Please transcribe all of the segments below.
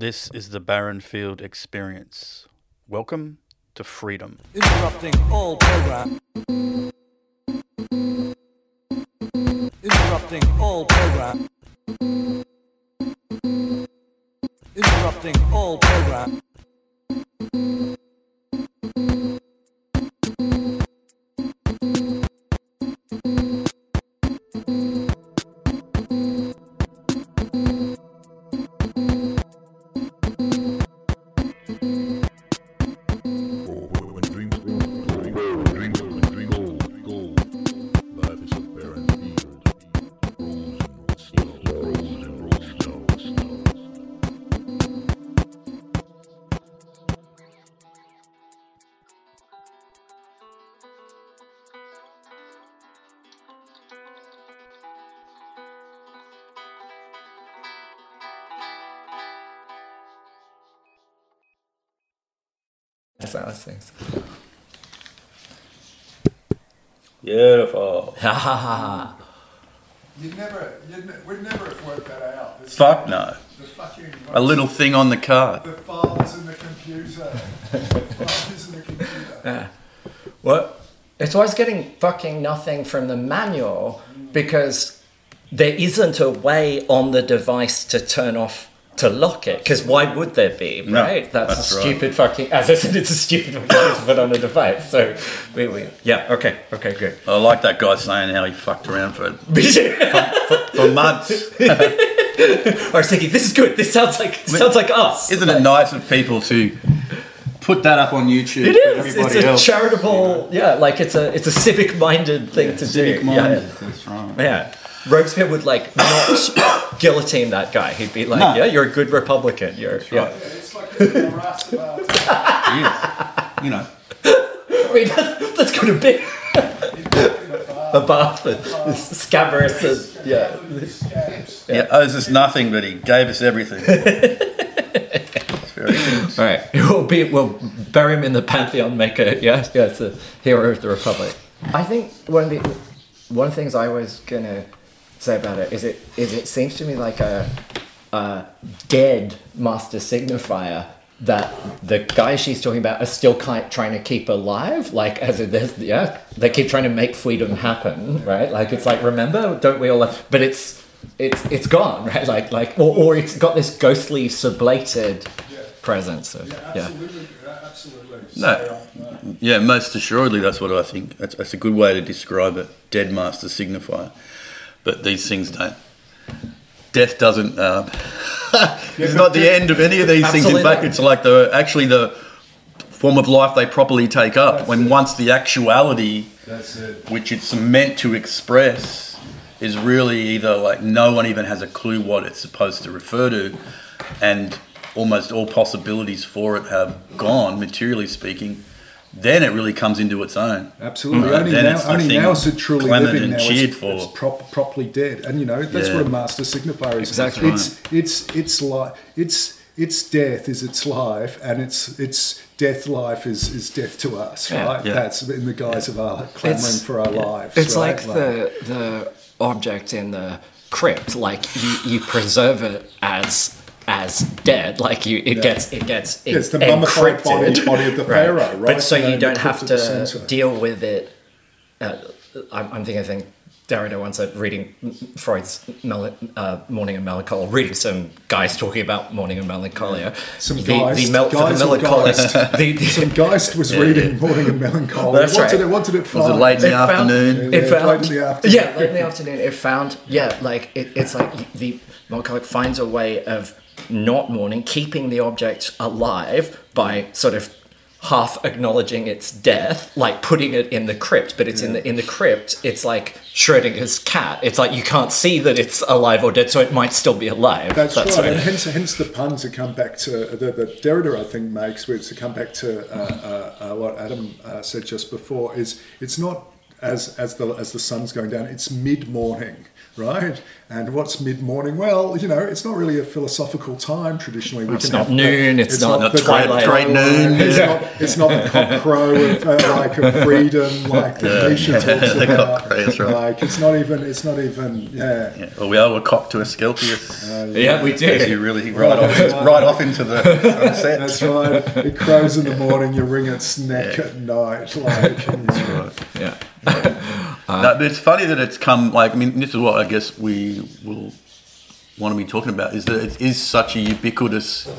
This is the Barrenfield experience. Welcome to freedom. Interrupting all program. Interrupting all program. Interrupting all program. Things. Beautiful. Ha ha ha. You'd never, you'd ne- we'd never have worked that out. It's Fuck like no. The fucking A little thing on the card. the files in the computer. the files in the computer. Yeah. Well, it's always getting fucking nothing from the manual mm. because there isn't a way on the device to turn off to lock it. Because why would there be, No, right? That's, that's a right. stupid fucking. As I said, it's a stupid thing to put on a device. So, we, we, yeah, okay, okay, good. I like that guy saying how he fucked around for for months. I was thinking, this is good. This sounds like sounds like us. Isn't it nice of people to put that up on YouTube it is for. It's a else? charitable, yeah. Like it's a it's a civic minded thing to Civic do. minded. Yeah. That's right. Yeah. Robespierre would like not guillotine that guy. He'd be like, No. "Yeah, you're a good Republican. You're yeah." right. It's like a Rust bar. He is. You know. I mean, that's, that's going to be a bath and scabrous and yeah. Scabs. He owes us nothing, but he gave us everything. it's very good. All right, we'll be we'll bury him in the pantheon. Make a yes, yeah, it's a hero of the republic. I think one of the one of the things I was gonna say about it is it is it seems to me like a, a dead master signifier that the guys she's talking about are still kind trying to keep alive like as it is yeah they keep trying to make freedom happen right like it's like remember don't we all have, but it's it's it's gone right like like or, or it's got this ghostly sublated presence of yeah Absolutely. Absolutely. No. Uh, Yeah, most assuredly, that's what I think. That's, that's a good way to describe it. Dead master signifier. But these things don't. Death doesn't. Uh, it's not the end of any of these things. In fact, it's like the actually the form of life they properly take up. when once the actuality, That's it. which it's meant to express, is really either like no one even has a clue what it's supposed to refer to, and almost all possibilities for it have gone, materially speaking. Then it really comes into its own. Absolutely. Right, Only then now, it's only now is it truly clamoured living. and Now cheered it's, for. it's prop, properly dead, and you know that's Yeah. what a master signifier is. Exactly. It's it's it's like it's its death is its life, and its its death life is is death to us. Yeah. Right. Yeah. That's in the guise of our clamoring It's- for our lives. It's right? like the the object in the crypt. Like you, you preserve it as as dead. Like you, it gets it gets Yeah, it's the mummified body- body of the pharaoh, right? But so And you don't have to deal with it. Uh, I'm, I'm thinking. I think Derrida once said reading Freud's Mel- uh, Morning and Melancholy, reading some guys talking about Morning and Melancholia. Some the, Geist, the mel- for guys the or melancholy. The, the, Some Geist was reading Morning and Melancholy. That's what right. did it? What did it Was it late in the It found- afternoon? It Yeah, found, late in the afternoon. yeah, late in the afternoon. It found, yeah, like it, it's like the melancholic finds a way of not mourning, keeping the object alive by sort of half acknowledging its death, like putting it in the crypt. But it's in the in the crypt. It's like Schrodinger's cat. It's like you can't see that it's alive or dead, so it might still be alive. That's, right, what and hence, hence the pun to come back to the, the Derrida, I think, makes, which to come back to uh, uh, uh, what Adam uh, said just before, is it's not as as the as the sun's going down; it's mid morning. Right? And what's mid morning? Well, you know, it's not really a philosophical time traditionally. We It's not noon, it's not Not the twilight. Great noon, It's, yeah. not, it's not the cock crow of uh, like of freedom, like the Nietzsche talks The about. right. Like it's not even. It's not even. Yeah. Yeah. Well, we are a cock to Asclepius. Yeah, we do. you really right off, right off into the sunset. That's right. It crows in the morning. You wring its neck at night. Like That's right. Yeah. Uh, no, but it's funny that it's come like I mean this is what I guess we will want to be talking about is that it is such a ubiquitous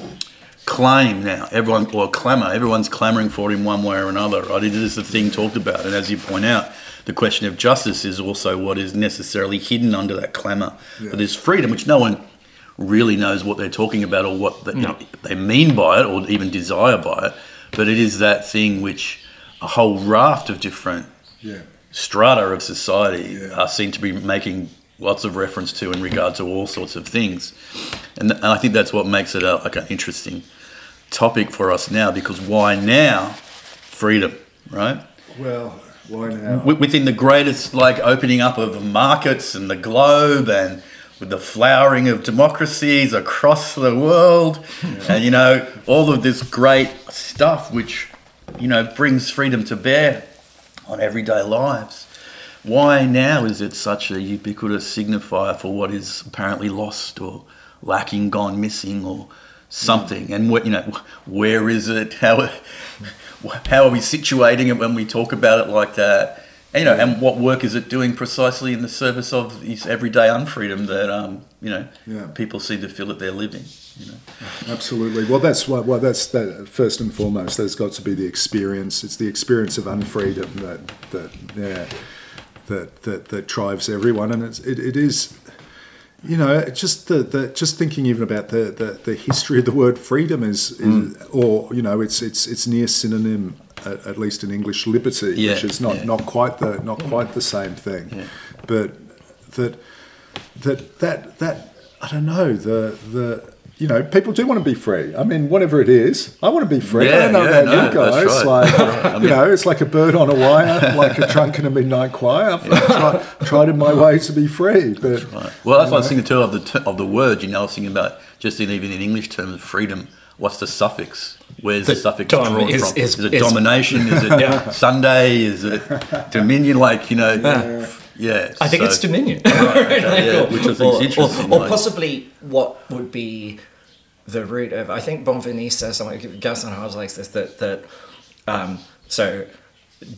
claim now. Everyone or clamour, everyone's clamouring for it in one way or another, right? It is the thing talked about, and as you point out, the question of justice is also what is necessarily hidden under that clamour for this freedom, which no one really knows what they're talking about or what they, you know, they mean by it or even desire by it. But it is that thing which a whole raft of different yeah. Strata of society Yeah. uh, seem to be making lots of reference to in regard to all sorts of things, and, and I think that's what makes it a, like an interesting topic for us now. Because why now? Freedom, right? Well, why now? Wi- Within the greatest like opening up of markets and the globe and with the flowering of democracies across the world and you know all of this great stuff which you know brings freedom to bear on everyday lives. Why now is it such a ubiquitous signifier for what is apparently lost or lacking gone missing or something? And what you know where is it? How how are we situating it when we talk about it like that and, you know and what work is it doing precisely in the service of this everyday unfreedom that um you know Yeah. people seem to feel that they're living you know Absolutely. Well, that's what. Well, that's that. First and foremost, there's got to be the experience. It's the experience of unfreedom that that yeah, that that that drives everyone, and it's it, it is. You know, just the, the just thinking even about the, the, the history of the word freedom is, is Mm. or you know, it's it's it's near synonym at, at least in English liberty, Yeah, which is not yeah. not quite the not quite the same thing, Yeah. but that that that that I don't know the the you know people do want to be free. I mean, whatever it is, I want to be free. I don't know yeah, about no, you guys. right. Like Right. You mean- know, it's like a bird on a wire, like a drunk in a midnight choir. I've tried, tried in my way to be free, but Right. Well, that's what I was thinking too of the t- of the word. You know, I was thinking about just in even in English terms, freedom. What's the suffix? Where's the, The suffix dom drawn is- from? is- it is- domination? Is it Yeah. Sunday? Is it Dominion? Like you know, yeah. I think so- it's Dominion. yeah, which I think's or, interesting, Or, or like- possibly what would be the root of, I think Benveniste says something, Gaston Hodge likes this, that, that um, so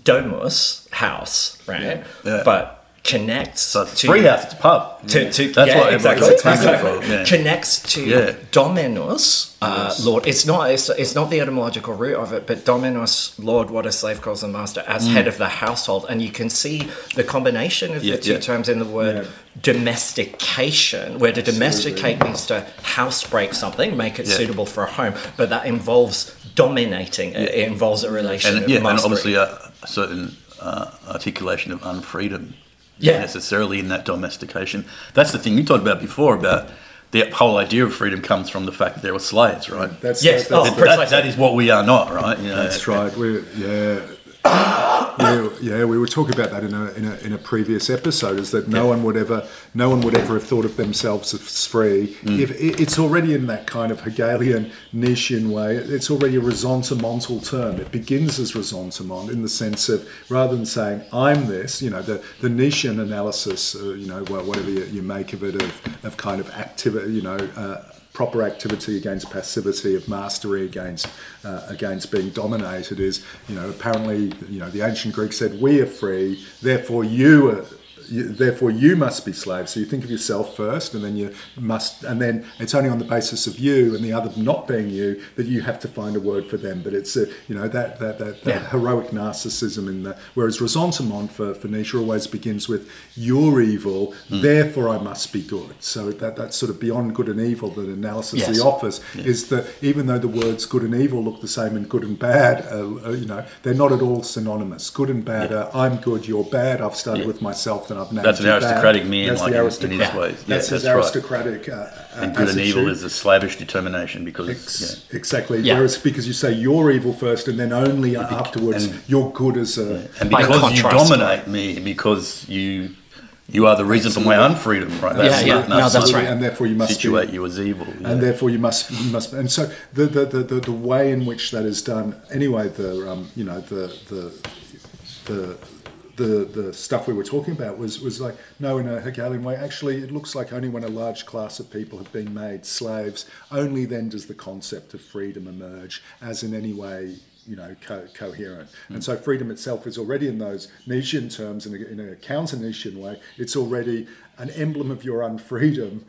domus, house, right? Yeah. But connects So to free house. It's pub. to, Yeah. to That's yeah, what exactly, exactly. Yeah. connects to Yeah. dominus uh, lord it's not it's, it's not the etymological root of it but dominus lord what a slave calls a master as head of the household and you can see the combination of Mm. The two terms in the word domestication where to domesticate means to housebreak something make it suitable for a home but that involves dominating it, it involves a relation and yeah, and obviously a, a certain uh, articulation of unfreedom. Yeah. necessarily in that domestication. That's the thing you talked about before about the whole idea of freedom comes from the fact that there were slaves, right? that's Yes, that- that's, oh, That- that, precisely. that is what we are not, right? You know, That's right. We're, yeah. Yeah, yeah, we were talking about that in a, in a in a previous episode. Is that no Yeah. one would ever, no one would ever have thought of themselves as free Mm. if it's already in that kind of Hegelian Nietzschean way. It's already a ressentimental term. It begins as ressentiment in the sense of rather than saying I'm this, you know, the the Nietzschean analysis, uh, you know, whatever you, you make of it, of of kind of activity, you know. Uh, proper activity against passivity of mastery against uh, against being dominated is you know apparently you know the ancient Greeks said we are free therefore you are you, therefore you must be slaves. So you think of yourself first and then you must and then it's only on the basis of you and the other not being you that you have to find a word for them. But it's a, you know that that, that, that Yeah. heroic narcissism in the whereas ressentiment for, for Nietzsche always begins with you're evil therefore I must be good. So that that's sort of beyond good and evil that analysis Yes. he offers is that even though the words good and evil look the same and good and bad uh, uh, you know they're not at all synonymous. Good and bad are I'm good you're bad I've started Yeah. with myself then I've That's an you bad. aristocratic man, that's like, the in- in aristocrat his ways. Yeah, that's his that's right. aristocratic uh, and good and evil is a slavish determination because Ex- Exactly. Yeah. Whereas because you say you're evil first, and then only afterwards and- you're good as a. yeah. and because you dominate me, because you You are the reason for my unfreedom, right? Yeah, yeah. No, that's right. And therefore you must situate be, you as evil. yeah. and therefore you must you must and so the the, the, the, the way in which that is done anyway the um, you know the the the the, the stuff we were talking about was, was like no in a Hegelian way. Actually it looks like only when a large class of people have been made slaves only then does the concept of freedom emerge as in any way you know co- coherent. Hmm. And so freedom itself is already in those Nietzschean terms in a, in a counter Nietzschean way. It's already an emblem of your unfreedom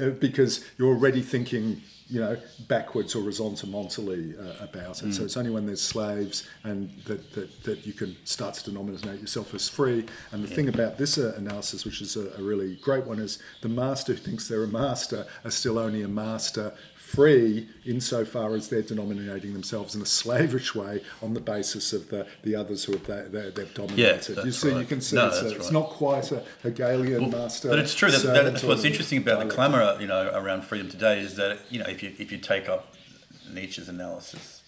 uh, because you're already thinking, you know, backwards or horizontally uh, about it. So it's only when there's slaves and that, that, that you can start to denominate yourself as free. And the thing about this uh, analysis, which is a, a really great one, is the master who thinks they're a master are still only a master free insofar as they're denominating themselves in a slavish way on the basis of the, the others who have they, they, they've dominated. you that's see, you can see No, it's, a- that's it's not quite a Hegelian master. But it's true that, that that's what's interesting about the clamour, you know, around freedom today is that you know if you if you take up Nietzsche's analysis,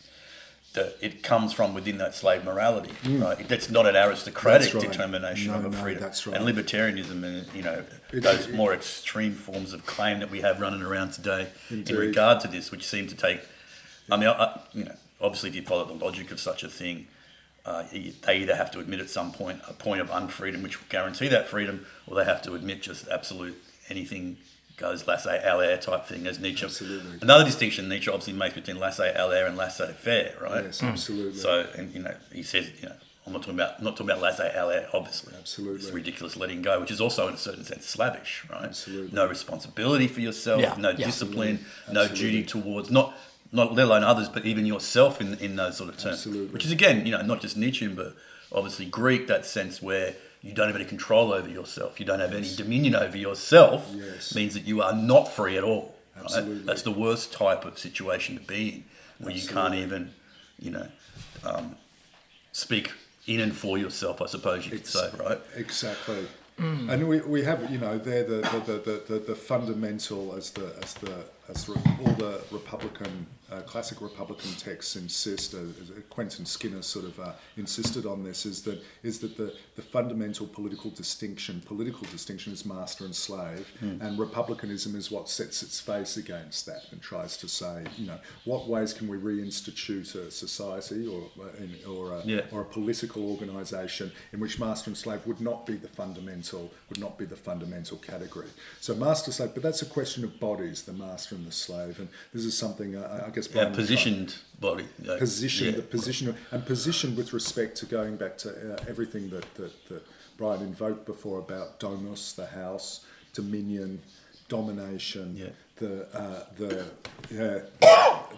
that it comes from within that slave morality, right? That's not an aristocratic Mm. Right. determination No, of a no, freedom. that's right. And libertarianism and you know It- those it- more extreme forms of claim that we have running around today Indeed. in regard to this, which seem to take. I mean, I, you know, obviously, if you follow the logic of such a thing, uh, they either have to admit at some point a point of unfreedom, which will guarantee that freedom, or they have to admit just absolute anything goes laissez-aller type thing, as Nietzsche. Absolutely. Another distinction Nietzsche obviously makes between laissez-aller and laissez-faire, right? Yes, hmm. absolutely. So, and you know, he says, you know, I'm not talking about not talking about laissez-aller, obviously. Absolutely. It's ridiculous letting go, which is also in a certain sense slavish, right? Absolutely. No responsibility for yourself, Yeah, no yeah. discipline, no Absolutely. duty towards not not let alone others, but even yourself in in those sort of terms. Absolutely. Which is again, you know, not just Nietzschean, but obviously Greek. That sense where you don't have any control over yourself, you don't have any dominion over yourself, Yes. means that you are not free at all. right? Absolutely. That's the worst type of situation to be in, where you can't even, you know, um, speak in and for yourself. I suppose you could say, right? Exactly. And we, we have you know they're the the, the, the, the, fundamental as the as the as all the Republican uh, classic Republican texts insist. Uh, as Quentin Skinner sort of uh, insisted on this is that is that the, the fundamental political distinction political distinction is master and slave, and republicanism is what sets its face against that and tries to say you know what ways can we reinstitute a society or uh, or a, Yeah. or a political organisation in which master and slave would not be the fundamental would not be the fundamental category. So master slave, but that's a question of bodies, the master and the slave, and this is something uh, I guess Yeah, was trying- positioned body. you know, position, yeah. the position, and position with respect to going back to uh, everything that, that, that Brian invoked before about domus, the house, dominion, domination, Yeah. the uh, the yeah,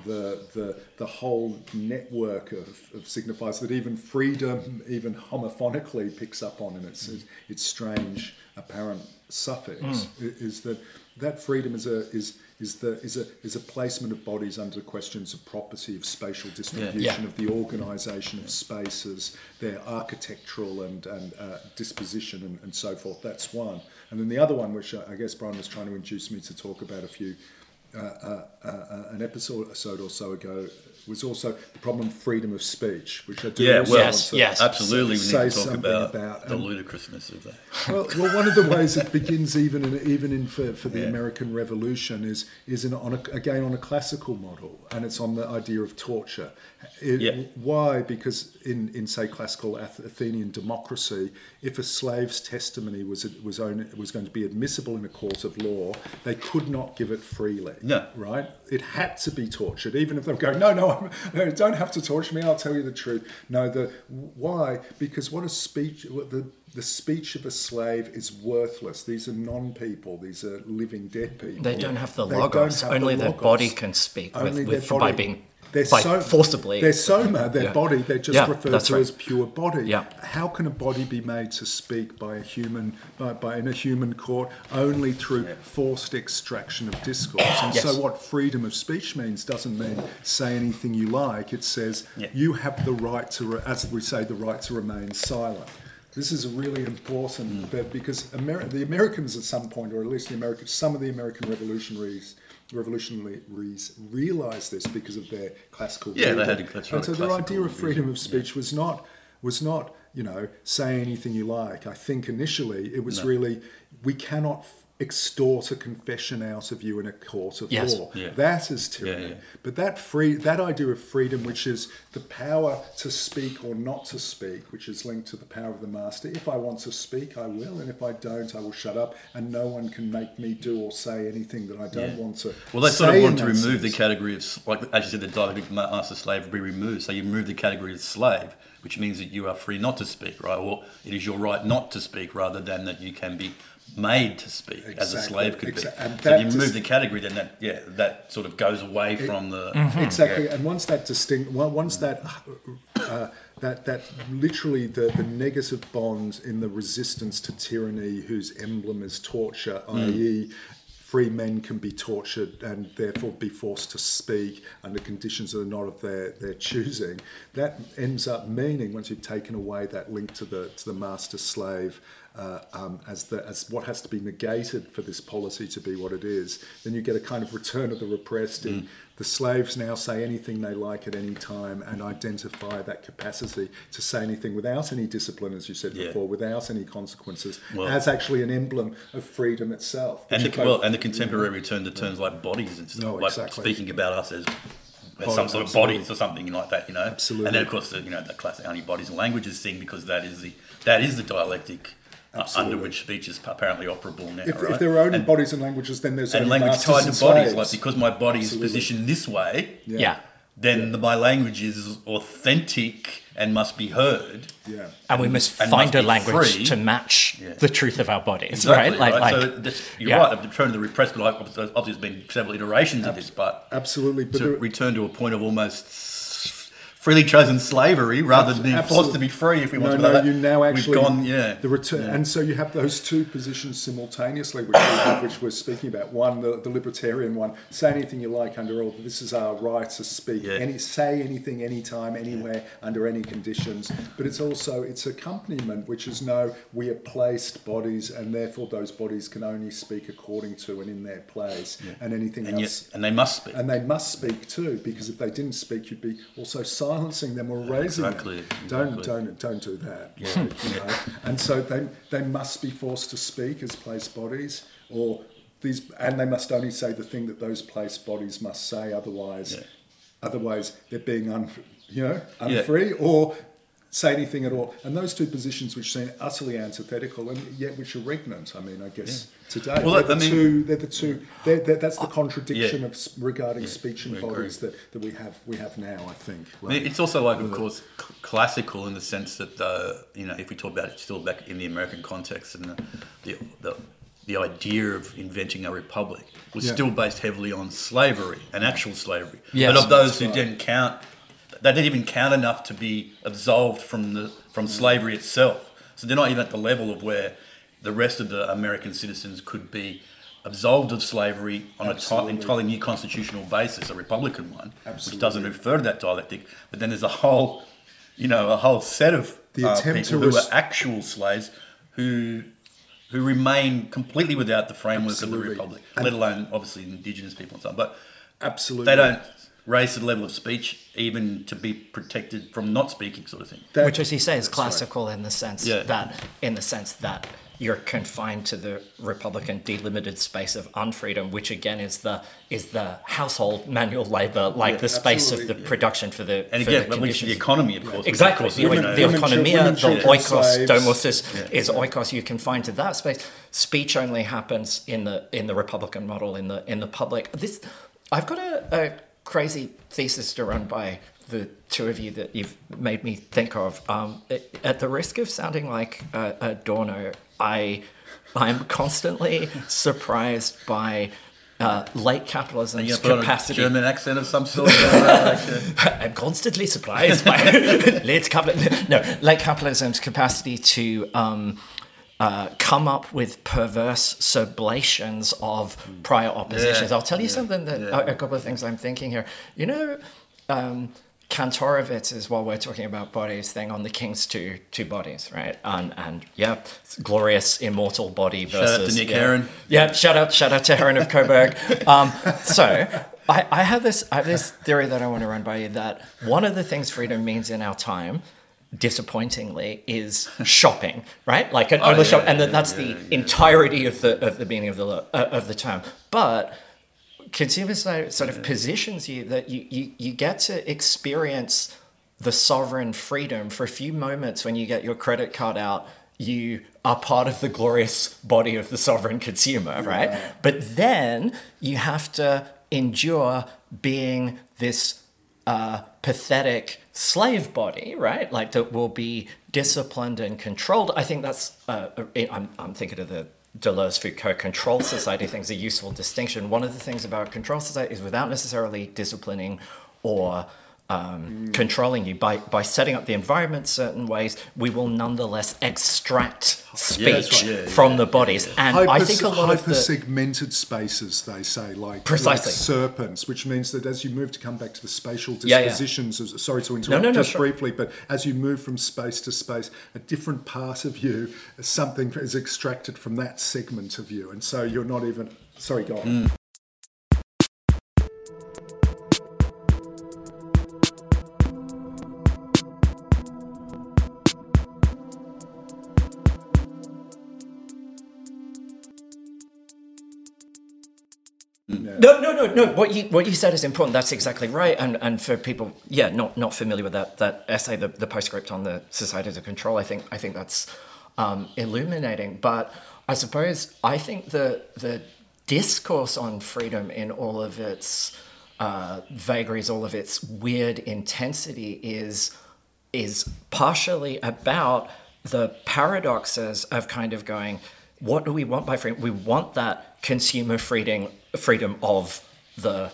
the the the whole network of, of signifiers that even freedom, even homophonically, picks up on in its its strange apparent suffix Mm. is that that freedom is a is is the is a is a placement of bodies under questions of property of spatial distribution Yeah. of the organisation of spaces their architectural and and uh, disposition and, and so forth. That's one. And then the other one which I, guess Brian was trying to induce me to talk about a few uh, uh, uh, uh, an episode episode or so ago was also the problem of freedom of speech which I do Yeah, also well, want Yes, to yes. Absolutely, we say need to talk something about, about, the um, ludicrousness of that. well, well, one of the ways it begins, even in even in for, for the Yeah. American Revolution, is is in, on a, again on a classical model, and it's on the idea of torture. It- Yeah. Why? Because in, in say classical Athenian democracy, if a slave's testimony was was only, was going to be admissible in a court of law, they could not give it freely. No. right? It had to be tortured, even if they were going, no, no, No, don't have to torture me. I'll tell you the truth. No, the why? Because what a speech, what the the speech of a slave is worthless. These are non-people. These are living dead people. They don't have the logos. don't the Only their body can speak with, Only with by being They're by so, forcibly. Their soma, their Yeah. body, they're just Yeah, referred to right. as pure body. Yeah. How can a body be made to speak by a human, by, by in a human court, only through forced extraction of discourse? And Yes. so, what freedom of speech means doesn't mean say anything you like. It says Yeah. you have the right to, re- as we say, the right to remain silent. This is really important hmm. but because Ameri- the Americans at some point, or at least the Americans, some of the American revolutionaries, revolutionaries realised this because of their classical. Yeah, they reading. had- that's And so their classical idea of freedom of speech was not was not you know, say anything you like. I think initially it was really, we cannot extort a confession out of you in a court of Yes. law. Yeah. That is tyranny. Yeah, yeah. But that free, that idea of freedom, which is the power to speak or not to speak, which is linked to the power of the master. If I want to speak, I will, and if I don't, I will shut up, and no one can make me do or say anything that I don't want to. Well, they sort of want to remove the category of, like as you said, the dialectic master slave be removed. So you remove the category of slave, which means that you are free not to speak, right? Or it is your right not to speak, rather than that you can be made to speak as a slave could exa- be. and So if you remove the category, then that yeah, that sort of goes away from the Exactly, and once that distinct, once that, uh, that that literally the, the negative bond in the resistance to tyranny, whose emblem is torture, i.e., free men can be tortured and therefore be forced to speak under conditions that are not of their, their choosing. That ends up meaning once you've taken away that link to the to the master slave uh, um, as the as what has to be negated for this policy to be what it is, then you get a kind of return of the repressed. In the slaves now say anything they like at any time and identify that capacity to say anything without any discipline, as you said Yeah. before, without any consequences, Well- as actually an emblem of freedom itself. and the, are well, and the contemporary return to terms like bodies and stuff, No, like exactly. speaking about us as, as some sort of absolutely. bodies or something like that, you know. Absolutely. And then of course the you know the classic only bodies and languages thing because that is the that is the dialectic uh, under which speech is apparently operable now, if, right? if there are only and, bodies and languages, then there's and only language masters tied and to bodies, like because my body Absolutely. is positioned this way, Yeah. then the, my language is authentic and must be heard. Yeah. And we must and find must a language free. to match Yeah. the truth of our bodies, Exactly, right? Like, like so that's, you're yeah. right. The return to the repressed, but obviously obviously there's been several iterations of this, but Absolutely, but to there- return to a point of almost freely chosen slavery rather than being forced to be free if we want no, to no, that. you now actually We've gone, yeah. the return, Yeah. and so you have those two positions simultaneously, which we have, which we're speaking about. One, the, the libertarian one, say anything you like under all. This is our right to speak. Yeah. Any say anything, anytime, anywhere, under any conditions. But it's also its accompaniment, which is no, we are placed bodies, and therefore those bodies can only speak according to and in their place, and anything and, else. yet, and they must speak. And they must speak too, because if they didn't speak, you'd be also silencing them or raising exactly, them. Don't exactly. don't don't do that. you know. And so they they must be forced to speak as place bodies, or these, and they must only say the thing that those place bodies must say. Otherwise, Yeah. otherwise they're being un, you know Yeah. unfree or say anything at all. And those two positions, which seem utterly antithetical and yet which are regnant. I mean, I guess today Well, they're, I the mean- two, they're the two. They're, they're, that's the contradiction yeah. of s- regarding speech and we bodies that, that we have we have now. I think. I mean, it's also like, of course, cl- classical in the sense that uh, you know, if we talk about it still back in the American context, and the the, the, the idea of inventing a republic was Yeah. still based heavily on slavery and actual slavery. Yes. but of those That's who right. didn't count, they didn't even count enough to be absolved from the from slavery itself. So they're not even at the level of where the rest of the American citizens could be absolved of slavery on an entirely new constitutional basis, a republican one, which doesn't refer to that dialectic. But then there's a whole, you know, a whole set of The uh, people who res- are actual slaves who who remain completely without the framework of the republic, let alone obviously indigenous people and so on. But Absolutely. they don't raise to the level of speech even to be protected from not speaking, sort of thing. That- which as you say is That's right. classical in the sense Yeah. that in the sense that you're confined to the republican delimited space of unfreedom which again is the is the household manual labor like Yeah, the space of the absolutely. production for the And for again, the which the economy, of course. which Exactly. The, you Women- the women, economia, women, the oikos, slaves. domosis Yeah. is oikos. You're confined to that space. Speech only happens in the in the Republican model in the in the public. This I've got a, a crazy thesis to run by the two of you that you've made me think of. Um, it- at the risk of sounding like a, Adorno, I I'm constantly surprised by. Uh, late capitalism's you put on a capacity German accent of some sort. uh, I'm constantly surprised by late capitalism. No, late capitalism's capacity to um, uh, come up with perverse sublations of prior oppositions. Yeah, I'll tell you yeah, something that yeah. a, a couple of things I'm thinking here. You know, um, Kantorowicz is while we're talking about bodies thing on the king's two two bodies, right? And and yeah, glorious immortal body out to versus Nick yeah. Heron. Yeah, shout out, shout out to Heron of Coburg. Um, so, I, I have this, I have this theory that I want to run by you. That one of the things freedom means in our time disappointingly is shopping, right? Like an Oh, only yeah, shop, and that's yeah, the yeah. entirety of the of the meaning of the uh, of the term. But consumer side sort of positions you that you, you you get to experience the sovereign freedom for a few moments when you get your credit card out. You are part of the glorious body of the sovereign consumer, right? But then you have to endure being this uh, pathetic slave body, right? Like that will be disciplined and controlled. I think that's, uh, I'm, I'm thinking of the Deleuze Foucault control society thing is a useful distinction. One of the things about control society is without necessarily disciplining or um, controlling you by, by setting up the environment certain ways, we will nonetheless extract speech right. Yeah, from the bodies. And I think a lot of the hyper-segmented spaces, they say, like, Precisely. like serpents, which means that as you move to come back to the spatial Yeah, yeah. dispositions, of- sorry to interrupt no, no, just sure. briefly, but as you move from space to space, a different part of you, something is extracted from that segment of you, and so you're not even. Sorry, go on. No, no, no, no. What you what you said is important. That's exactly right. And and for people, yeah, not not familiar with that that essay, the, the postscript on the societies of control, I think I think that's um, illuminating. But I suppose I think the the discourse on freedom in all of its uh, vagaries, all of its weird intensity, is is partially about the paradoxes of kind of going, what do we want by freedom? We want that consumer freedom, freedom of the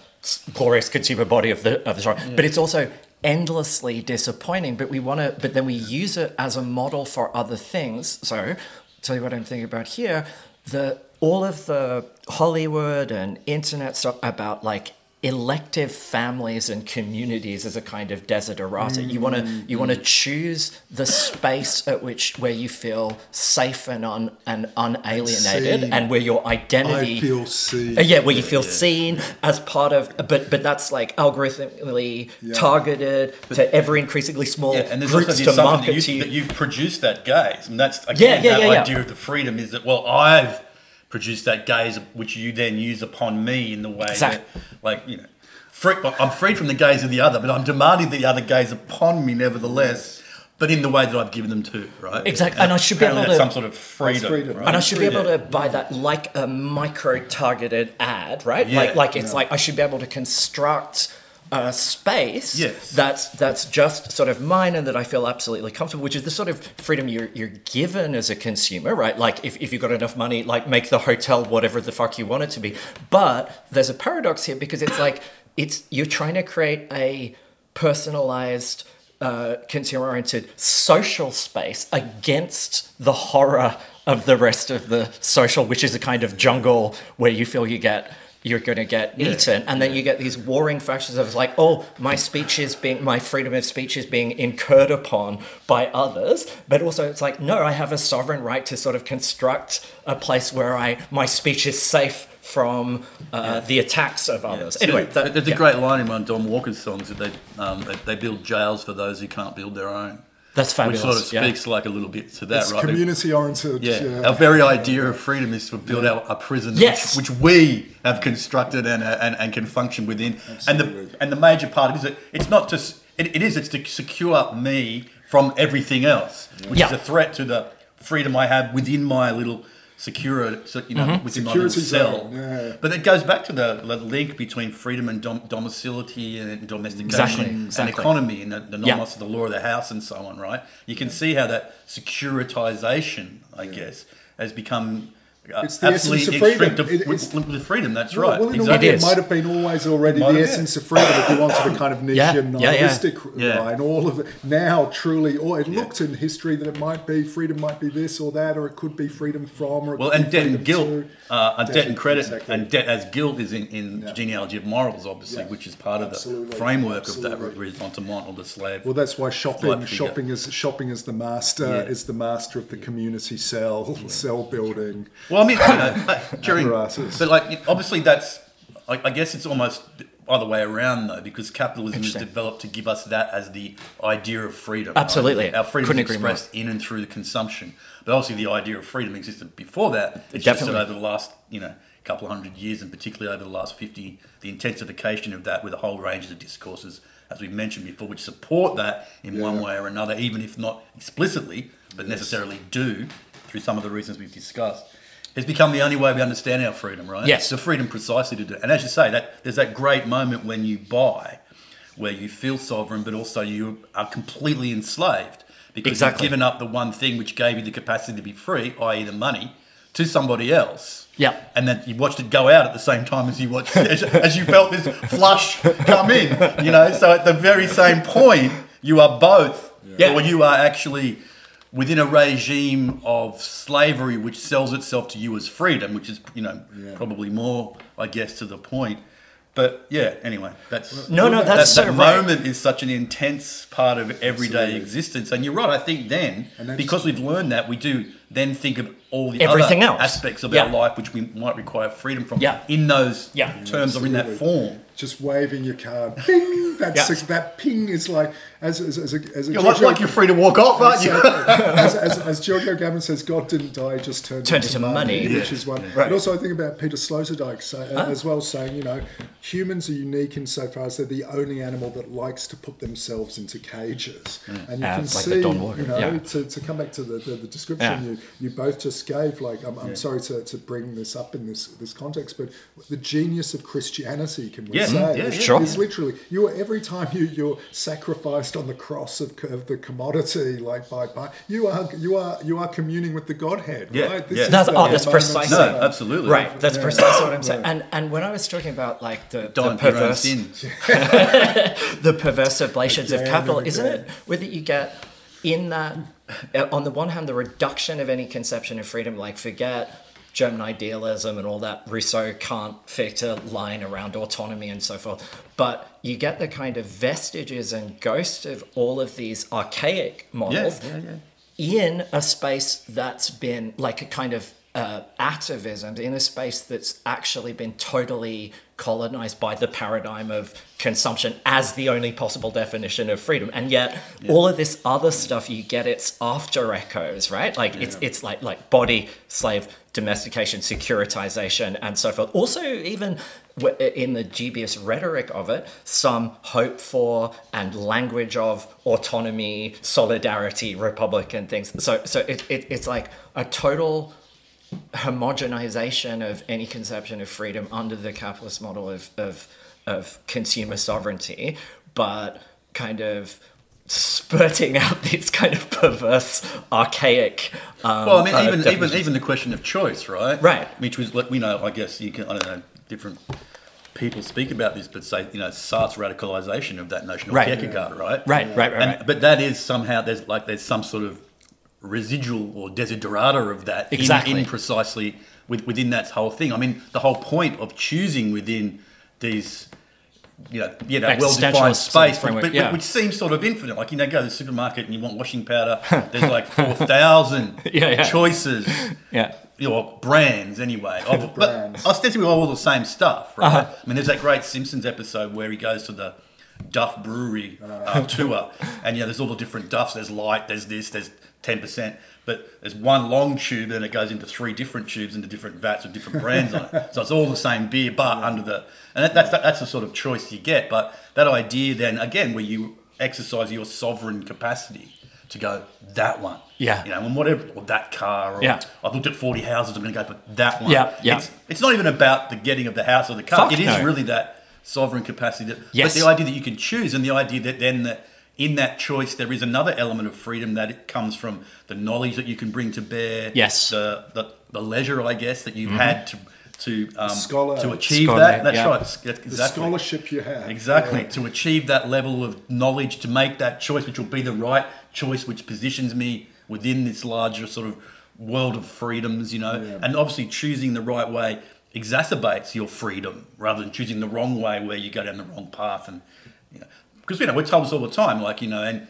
glorious consumer body of the of the genre, mm. but it's also endlessly disappointing. But we want to, but then we use it as a model for other things. So, tell you what I'm thinking about here: the all of the Hollywood and internet stuff about like elective families and communities as a kind of desiderata. You want to you want to choose the space at which where you feel safe and un, and unalienated, seen. and where your identity. I feel seen. Uh, yeah, where you feel seen as part of, but but that's like algorithmically targeted to ever increasingly small Yeah, and there's groups also to market that, you, to you. that you've produced that gaze, and that's again yeah, that yeah, yeah. idea of the freedom is that well, I've produced that gaze, which you then use upon me in the way Exact- that, like you know, free, I'm freed from the gaze of the other, but I'm demanding the other gaze upon me nevertheless. But in the way that I've given them to, right? Exactly, and I should be able to- some sort of freedom, freedom. right? and I should be able to buy that like a micro targeted ad, right? Yeah. Like like it's like I should be able to construct a space Yes. that's that's just sort of mine and that I feel absolutely comfortable, which is the sort of freedom you're you're given as a consumer, right? Like if, if you've got enough money, like make the hotel whatever the fuck you want it to be. But there's a paradox here because it's like it's you're trying to create a personalized uh, consumer-oriented social space against the horror of the rest of the social, which is a kind of jungle where you feel you get you're going to get eaten, and then you get these warring factions of like, oh, my speech is being, my freedom of speech is being incurred upon by others, but also it's like, no, I have a sovereign right to sort of construct a place where I my speech is safe from uh, the attacks of others. Anyway, that, there's yeah, a great line in one of Don Walker's songs that they, um, they they build jails for those who can't build their own, that's which fabulous. sort of yeah. speaks like a little bit to that, It's right? community oriented. Yeah, our very idea of freedom is to build out a prison Yes. which, which we have constructed and, uh, and and can function within. And the and the major part of it is that it's not just it, it is it's to secure me from everything else, which Yeah. is a threat to the freedom I have within my little secure, you know, Mm-hmm. within my Security cell. yeah. But it goes back to the, the link between freedom and dom- domicility and domestication Exactly, and exactly. economy and the, the Yeah. nomos of the law of the house and so on, right? You can see how that securitization, I guess, has become It's the essence absolutely of freedom. of- It- with, it's- with freedom. That's Well, right. well, in a way, It it is. might have been always already Might the have been. essence of freedom if you wanted a kind of niche Yeah, and yeah, yeah. nihilistic Yeah. line. All of it now truly, or it looked in history that it might be freedom, might be this or that, or it could be freedom from, or Well, and debt and guilt, to. uh, and debt and credit, exactly. and debt as guilt is in, in Yeah. genealogy of morals, obviously, Yeah. which is part of the Absolutely. framework of that Absolutely. resentment or the slave. Well, that's why shopping, shopping is shopping is the master, Yeah. is the master of the community cell, cell building. Well, I mean, you know, during, but like obviously that's, I, I guess it's almost other way around though, because capitalism is developed to give us that as the idea of freedom. Absolutely. Right? Our freedom Couldn't is expressed in and through the consumption. But obviously, the idea of freedom existed before that. It's just Definitely. that over the last, you know, couple of hundred years, and particularly over the last fifty, the intensification of that with a whole range of discourses, as we mentioned before, which support that in one way or another, even if not explicitly, but necessarily do through some of the reasons we've discussed. Has become the only way we understand our freedom, right? Yes. the freedom precisely to do. it. And as you say, that there's that great moment when you buy, where you feel sovereign, but also you are completely enslaved because Exactly. you've given up the one thing which gave you the capacity to be free, i.e., the money, to somebody else. Yeah. And then you watched it go out at the same time as you watched as, as you felt this flush come in. You know, so at the very same point, you are both, Yeah. or you are actually within a regime of slavery which sells itself to you as freedom, which is you know Yeah. probably more, I guess, to the point. But yeah, anyway, that's No, no, that, that's that so right. moment is such an intense part of everyday Absolutely. existence, and you're right. I think then because we've learned that, we do then think of all the Everything other else. aspects of Yeah. our life which we might require freedom from. Yeah. in those Yeah. terms or in that form. Just waving your card, ping. That's Yeah. that ping is like as as, as a as a You're like, Giorgio- like you're free to walk off, aren't you? as, as, as Giorgio Agamben says, God didn't die, just turned, Turned into, into money. which is one. Right. But also, I think about Peter Sloterdijk say, Ah. as well, saying, you know, humans are unique insofar as they're the only animal that likes to put themselves into cages. And you Ah, can like see, you know, yeah. to, to come back to the, the, the description Yeah. you, you both just gave, like, I'm, I'm sorry to, to bring this up in this, this context, but the genius of Christianity, can we Yeah, Mm-hmm. say, yeah, is, yeah. Sure. is literally, you are, every time you, you're sacrificed on the cross of, of the commodity, like by, by you are you are you are communing with the Godhead, Yeah, right? yeah. is That's- the oh, that's precisely- No, absolutely. Right, that's Yeah. precisely what I'm saying. Right. And and when I was talking about like the, the Don't your own perverse sin. the perverse sublations of capital, isn't again. it? Whether you get in that, on the one hand, the reduction of any conception of freedom, like forget German idealism and all that, Rousseau can't fit a line around autonomy and so forth. But you get the kind of vestiges and ghosts of all of these archaic models yeah, yeah. in a space that's been like a kind of uh, atavism, in a space that's actually been totally colonized by the paradigm of consumption as the only possible definition of freedom. And yet, all of this other stuff, you get its after echoes, right? Like it's it's like like body, slave, domestication, securitization, and so forth. Also, even in the dubious rhetoric of it, some hope for and language of autonomy, solidarity, republican things. So, so it, it, it's like a total homogenization of any conception of freedom under the capitalist model of, of, of consumer sovereignty, but kind of spurting out these kind of perverse, archaic. Um, Well, I mean, uh, even even even the question of choice, right? Right. Which was, we know, I guess you can, I don't know, different people speak about this, but say, you know, Sartre's radicalization of that notion, of Right. Kierkegaard, right? Right, right, right, And, right. But that is somehow there's like there's some sort of residual or desiderata of that Exactly. in, precisely with, within that whole thing. I mean, the whole point of choosing within these. You know, yeah, that well-defined Existentialist sort of space, framework, but, but- yeah. which seems sort of infinite. Like you know, go to the supermarket and you want washing powder. There's like four thousand Yeah, yeah. choices Yeah. or brands anyway. Of, Brands. But ostensibly all the same stuff, right? Uh-huh. I mean, there's that great Simpsons episode where he goes to the Duff Brewery uh, tour, and yeah, there's all the different Duffs. There's light, there's this, there's ten percent, but there's one long tube, and it goes into three different tubes into different vats with different brands on it. So it's all the same beer, but under the and that, that's that's the sort of choice you get. But that idea, then again, where you exercise your sovereign capacity to go that one, Yeah. you know, and whatever, or that car, or Yeah. I've looked at 40 houses, I'm going to go for that one. Yeah, yeah. It's, it's not even about the getting of the house or the car. Fuck it is no. really that sovereign capacity. That, Yes. But the idea that you can choose and the idea that then that in that choice there is another element of freedom that it comes from the knowledge that you can bring to bear. Yes. Mm-hmm. The, the, the leisure, I guess, that you've had to to um, Scholar- to achieve Scholar, that. That's yeah. right. That's the exactly. scholarship you have. Exactly. To achieve that level of knowledge, to make that choice, which will be the right choice, which positions me within this larger sort of world of freedoms, you know, Yeah. and obviously choosing the right way exacerbates your freedom rather than choosing the wrong way where you go down the wrong path. And, you know, because, you know, we're told this all the time, like, you know, and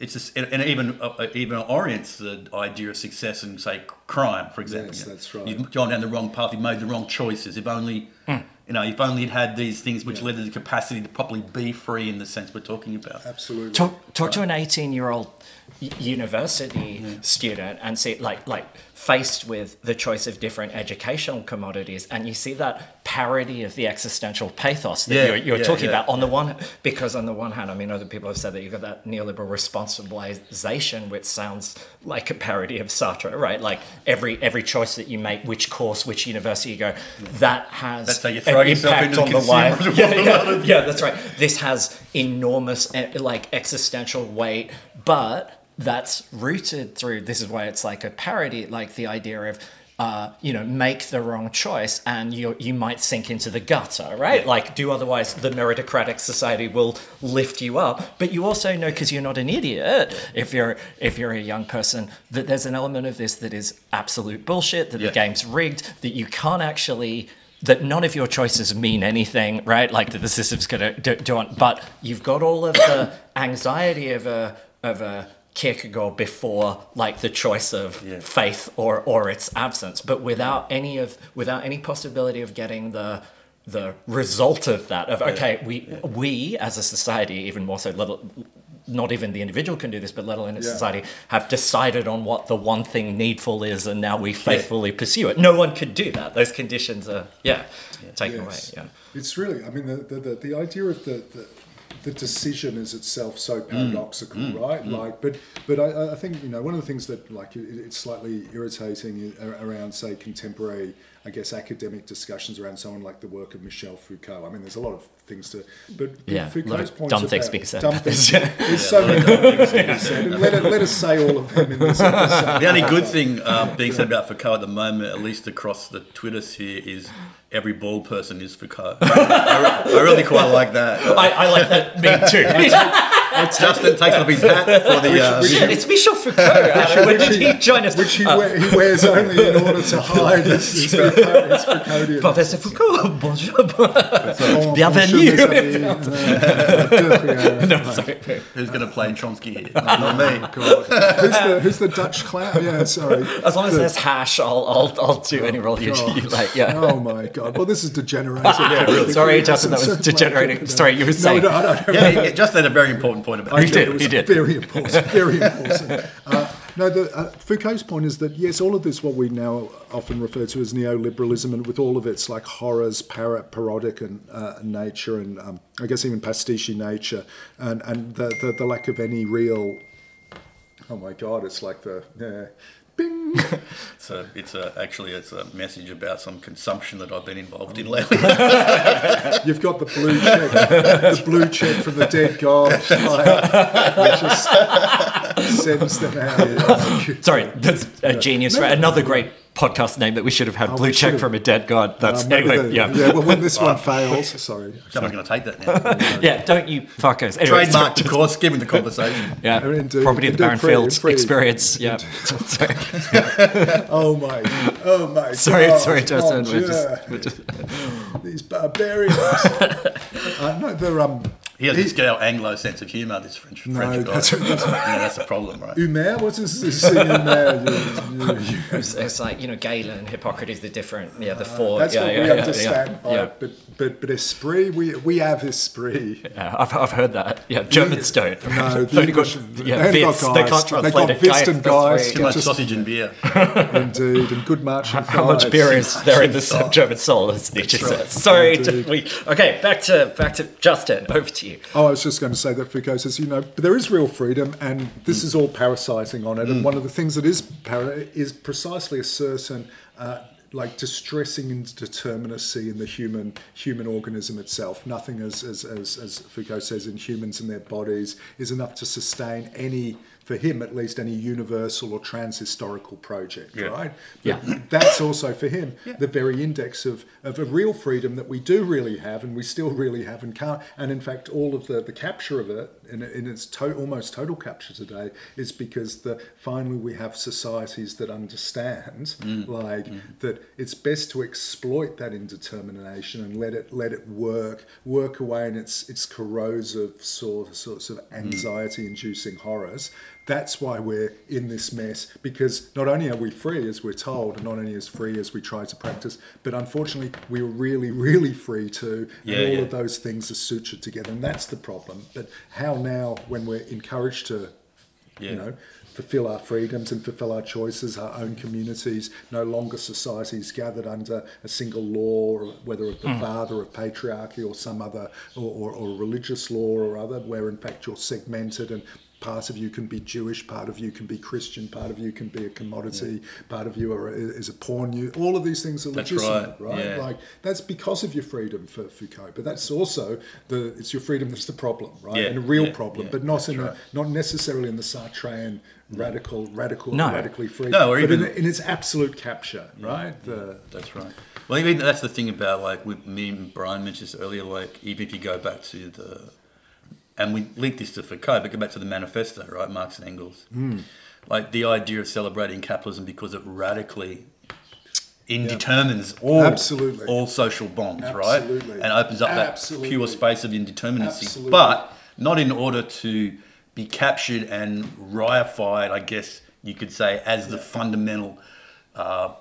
it's just, and it even uh, even orients the idea of success and say crime, for example. Yes, You know, that's right. You've gone down the wrong path. You've made the wrong choices. If only You know, if only it had these things which led to the capacity to properly be free in the sense we're talking about. Absolutely. talk talk to an 18 year old university student and see like like faced with the choice of different educational commodities and you see that parody of the existential pathos that Yeah, you're, you're yeah, talking yeah. about on the one because on the one hand i mean other people have said that you've got that neoliberal responsibilization which sounds like a parody of sartre right? Like every every choice that you make which course which university you go that has That's how you throw yourself impact into the on the life. yeah, yeah, yeah, that's right. This has enormous eh, like existential weight, but that's rooted through. This is why it's like a parody, like the idea of. Uh, you know, make the wrong choice, and you you might sink into the gutter, right? Like, do otherwise, the meritocratic society will lift you up. But you also know, because you're not an idiot, if you're if you're a young person, that there's an element of this that is absolute bullshit. That Yeah. the game's rigged. That you can't actually that none of your choices mean anything, right? Like that the system's going to do, do on, but you've got all of the anxiety of a of a Kierkegaard before, like the choice of Yeah. faith or or its absence, but without any of without any possibility of getting the the result of that of okay we we as a society even more so little not even the individual can do this but let alone a Yeah. society have decided on what the one thing needful is and now we faithfully pursue it. No one could do that. Those conditions are yeah, taken away yeah. It's really, I mean, the, the, the, the idea of the, the, the decision is itself so mm. paradoxical, mm. right? Mm. Like, but but I, I think, you know, one of the things that, like, it, it's slightly irritating around, say, contemporary, I guess, academic discussions around someone like the work of Michel Foucault. I mean, there's a lot of things to, but Yeah, Foucault's of points dumb things being said dumb about things- this. There's so many dumb things being said. And let, it, let us say all of them in this episode. The only good thing um, being said about Foucault at the moment, at least across the Twitter sphere, is every bald person is Foucault. I, re- I really quite like that. I, I like that me too Justin takes off his hat for the. Uh, Shit, it's Michel Foucault Adam. when did he join us Which he, Uh, wear, he wears only in order to hide his, his, Foucault, his Foucauldian. Professor Foucault bonjour bienvenue bonjour, mes amis. Uh, no, sorry. who's going to play Chomsky here? Not me. Who's the who's the Dutch clown? Yeah, sorry. as long as The- there's hash I'll, I'll, I'll do any role you, God. you like yeah Oh my god. Well, this is degenerating. Sorry, Justin, that was degenerating. Sorry, you were saying. no, I don't. Yeah, yeah, Justin had a very important point about it. He did, It was he did. Very important. Very important. Uh, no, the, uh, Foucault's point is that yes, all of this, what we now often refer to as neoliberalism, and with all of its like horrors, para, parodic and uh, nature, and um, I guess even pastiche nature, and and the, the the lack of any real. Oh my God! It's like the yeah, bing. It's a, it's a, actually it's a message about some consumption that I've been involved in oh. lately. You've got the blue check, the blue check from the dead god, like, which just sends them out. Sorry, that's a genius. for Another great podcast name that we should have had. Oh, Blue check from a dead god. That's Uh, anyway. the- yeah. yeah. Well, when this one fails, sorry. Someone's going to take that now. Yeah, don't you fuckers. Anyway, Trademark, of course, given the conversation. Yeah, I mean, do- property of the Baron free- Fields free. experience. Yeah. Sorry, Oh my, oh my. sorry, God. sorry, Justin. Oh, We're just, we're just, These barbarians. uh, no, they're um. He has this Gale Anglo sense of humour, this French, No, French guy. that's- that's- yeah, that's the problem, right? Humer, what's this, this thing Humer? You- you- you- it's, it's like you know, Galen and Hippocrates, the different. Yeah, the uh, four. That's yeah, what yeah, we yeah, understand yeah, by yeah. but but but esprit, we we have esprit. Yeah, I've, I've heard that. Yeah, Germans don't. No, They've the only got, yeah, they've got Witz. They can't guys. translate They've got it. And Geist, that's Geist. right. Too much just- sausage and beer. Indeed, and good marching How much beer is there in the German soul, as Nietzsche says? Sorry, we, okay, back to back to Justin. Over to you. Oh, I was just going to say that Foucault says, you know, but there is real freedom, and this is all parasiting on it. And one of the things that is para- is precisely a certain, uh, like, distressing indeterminacy in the human human organism itself. Nothing, as, as as as Foucault says, in humans and their bodies is enough to sustain any. For him, at least, any universal or trans-historical project, Yeah. right? Yeah. But that's also for him the very index of, of a real freedom that we do really have and we still really have and can't and in fact all of the, the capture of it in, in its to- almost total capture today is because the finally we have societies that understand mm. like mm. that it's best to exploit that indetermination and let it let it work work away in its its corrosive sort sorts of mm. anxiety inducing horrors that's why we're in this mess because not only are we free as we're told and not only as free as we try to practice but unfortunately we're really really free too Yeah, and all yeah. of those things are sutured together and that's the problem but how now when we're encouraged to Yeah. you know fulfill our freedoms and fulfill our choices our own communities no longer societies gathered under a single law or whether of the Hmm. father of patriarchy or some other or, or, or religious law or other where in fact you're segmented and part of you can be Jewish, part of you can be Christian, part of you can be a commodity, part of you are, is a pawn. You all of these things are That's legitimate, right, right? yeah. Like that's because of your freedom for Foucault, but that's also the it's your freedom that's the problem, right? Yeah, and a real yeah, problem, yeah, but not in that's a, not necessarily in the Sartrean radical, radical, No. radically free, No, or but in, even- in its absolute capture, right? The, That's right. Well, even that's the thing about like with me and Brian mentioned this earlier. Like even if you go back to the, and we link this to Foucault, but go back to the manifesto, right? Marx and Engels. Hmm. Like the idea of celebrating capitalism because it radically indetermines all Absolutely. all social bonds, right? And opens up that pure space of indeterminacy, Absolutely. but not in order to be captured and reified, I guess you could say, as the fundamental uh,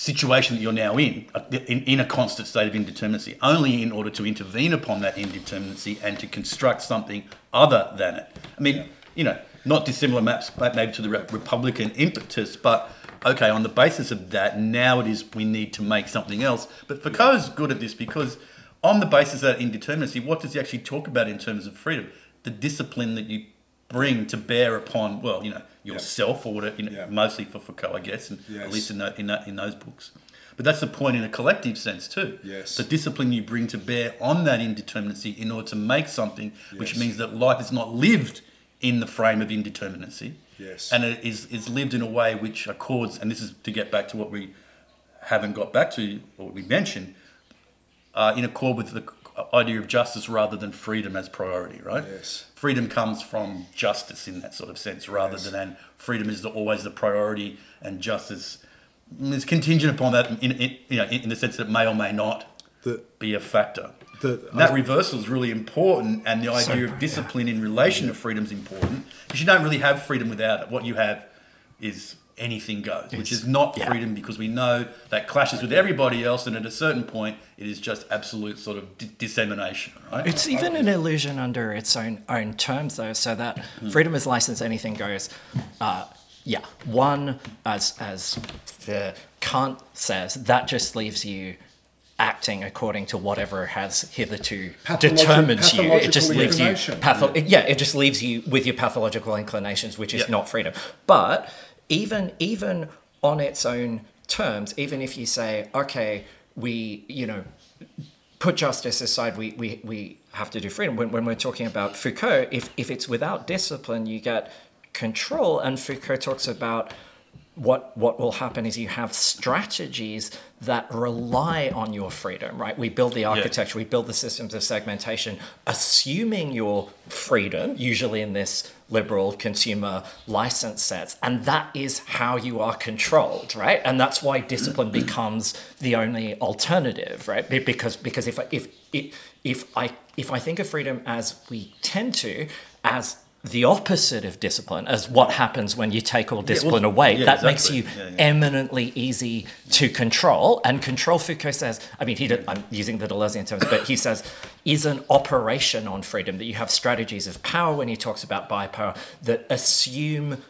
situation that you're now in, in, in a constant state of indeterminacy, only in order to intervene upon that indeterminacy and to construct something other than it. I mean, you know, not dissimilar maps maybe to the Republican impetus, but okay, on the basis of that, now it is we need to make something else. But Foucault's good at this because on the basis of that indeterminacy, what does he actually talk about in terms of freedom? The discipline that you bring to bear upon, well, you know, yourself or whatever, you know, Yeah. mostly for Foucault, I guess, and at least in, that, in, that, in those books. But that's the point in a collective sense too. Yes. The discipline you bring to bear on that indeterminacy in order to make something, which means that life is not lived in the frame of indeterminacy. Yes. And it is, is lived in a way which accords, and this is to get back to what we haven't got back to, or what we mentioned, uh, in accord with the idea of justice rather than freedom as priority, right? Yes. Freedom comes from justice in that sort of sense, rather Yes. than and freedom is the, always the priority, and justice is contingent upon that, in, in, you know, in, in the sense that it may or may not the, be a factor. the, that reversal is really important, and the idea of discipline in relation to freedom is important because you don't really have freedom without it. What you have is anything goes, which is not yeah. freedom because we know that clashes with everybody else, and at a certain point, it is just absolute sort of di- dissemination, right? It's even an illusion under its own own terms, though. So that freedom is license, anything goes. Uh, yeah, one as as the Kant says, that just leaves you acting according to whatever has hitherto Pathologi- determined you. It just leaves you inclination. patho- yeah, it just leaves you with your pathological inclinations, which is Yeah. not freedom. But even even on its own terms, even if you say, okay, we you know put justice aside, we, we, we have to do freedom. When, when we're talking about Foucault, if, if it's without discipline, you get control. And Foucault talks about what, what will happen is you have strategies that rely on your freedom, right? We build the architecture, we build the systems of segmentation, assuming your freedom, usually in this liberal consumer license sets, and that is how you are controlled, right? And that's why discipline becomes the only alternative, right? Because because if if if I if I think of freedom as we tend to as the opposite of discipline, as what happens when you take all discipline well, away, yeah, that makes you Yeah, yeah. eminently easy to control. And control, Foucault says, I mean, he did, I'm using the Deleuzean terms, but he says, is an operation on freedom, that you have strategies of power when he talks about biopower that assume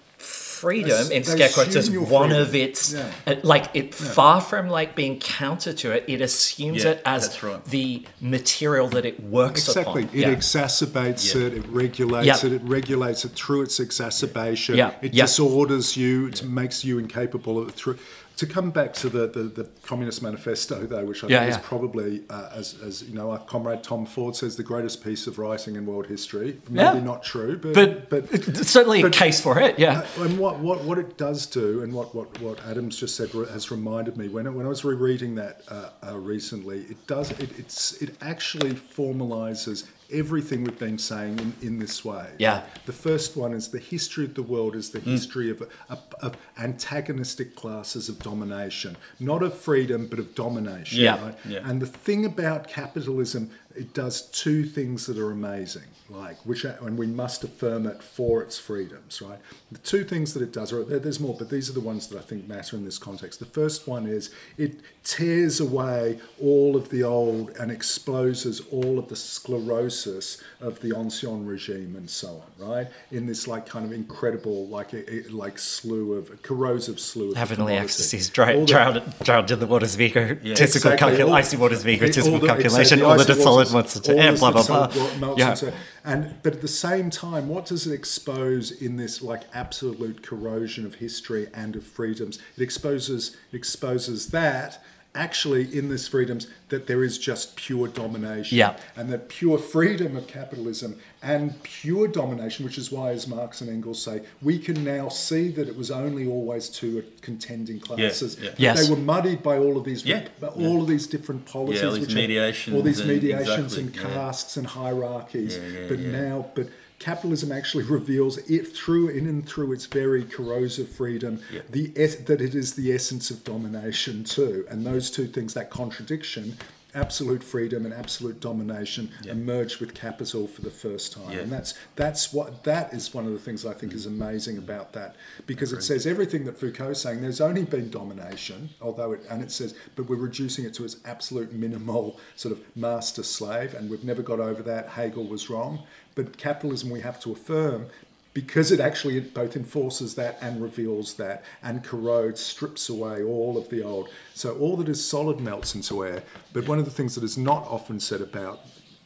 freedom Ass- in they scare quotes as one freedom. of its Yeah. uh, like it far from like being counter to it it assumes Yeah, it as right. the material that it works Exactly. upon It Yeah. exacerbates Yeah. it, it regulates Yeah. it, it regulates it through its exacerbation. Yeah. It Yeah. disorders you, it makes you incapable of it through. To come back to the, the, the Communist Manifesto, though, which I Yeah, think yeah. is probably, uh, as, as you know, our comrade Tom Ford says, the greatest piece of writing in world history. Maybe Yeah. not true, but but, but certainly a case for it yeah uh, and what, what, what it does do, and what, what, what Adams just said has reminded me when, I- when I was rereading that uh, uh, recently, it does it, it's it actually formalizes everything we've been saying in, in this way. Yeah. The first one is the history of the world is Mm. the history of, of, of antagonistic classes of domination, not of freedom, but of domination. Yeah. Right? Yeah. And the thing about capitalism, it does two things that are amazing, like which, and we must affirm it for its freedoms, right? The two things that it does, or there's more, but these are the ones that I think matter in this context. The first one is it tears away all of the old and exposes all of the sclerosis of the ancien regime and so on, right? In this like kind of incredible, like a, a- like slew of corrosive slew of Heavenly commodity. ecstasies, All drowned, the- drowned, drowned in the waters of ego, testicle Exactly, calcul- icy waters of ego, it- testicle all the- calculation, exactly, all the icy dissolid waters, ones, and blah blah blah. melts Yeah. And but at the same time, what does it expose in this like absolute corrosion of history and of freedoms? It exposes it exposes that actually in this freedoms that there is just pure domination Yeah. and that pure freedom of capitalism and pure domination, which is why, as Marx and Engels say, we can now see that it was only always two contending classes. yeah. That Yes. They were muddied by all of these, Yeah, by all of these different policies, Yeah, all these which are- mediations all these and- mediations exactly, and yeah. castes and hierarchies. Yeah, yeah, but yeah. now, but capitalism actually reveals it through in and through its very corrosive freedom Yeah. the es- that it is the essence of domination too. And those two things that contradiction absolute freedom and absolute domination emerge with capital for the first time. Yeah. and that's that's what that is one of the things i think is amazing mm. about that. Because it says everything that foucault's saying there's only been domination although it and it says but we're reducing it to its absolute minimal sort of master slave and we've never got over that. Hegel was wrong but capitalism we have to affirm because it actually both enforces that and reveals that and corrodes, strips away all of the old. So all that is solid melts into air. But one of the things that is not often said about,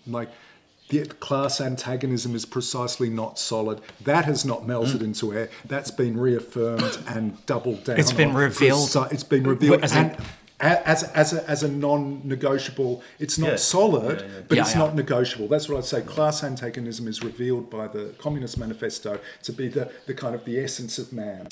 like, the class antagonism is precisely not solid. That has not melted mm. into air. That's been reaffirmed and doubled down. It's been on. revealed- Preci- It's been revealed As and, a- as, as, a, as a non-negotiable. It's not Yeah. solid, Yeah, yeah. but Yeah, it's yeah. not negotiable. That's what I'd say. Class antagonism is revealed by the Communist Manifesto to be the, the kind of the essence of man.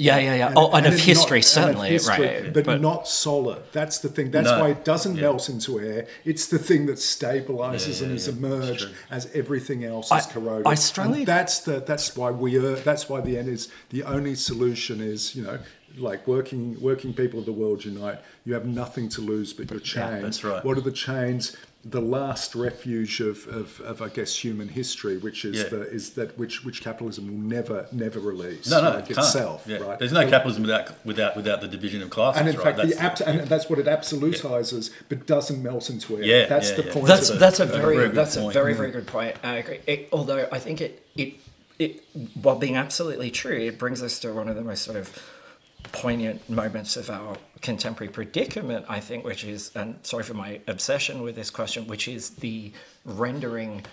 Or something. Yeah, yeah, yeah. Oh, and of it's history, and of certainly, right, But, but- not solid. That's the thing. That's No. why it doesn't Yeah. melt into air. It's the thing that stabilizes Yeah, and yeah, is yeah. emerged as everything else I- is corroded. I strongly- And that's the. That's why we are. That's why the end is the only solution is you know. Like working, working people of the world unite. You have nothing to lose but your chains. Yeah, that's right. What are the chains? The last refuge of, of, of I guess, human history, which is Yeah. the is that which which capitalism will never never release. No, no, like it itself. Yeah. Right. There's no capitalism without without without the division of classes. And in right? fact, That's the abs- and that's what it absolutizes, but doesn't melt into air. Yeah, that's yeah, the yeah. point. That's of that's a a very, very good that's a point. very mm. very good point. I agree. It, although I think it it it while being absolutely true, it brings us to one of the most sort of poignant moments of our contemporary predicament. I think, which is and sorry for my obsession with this question, which is the rendering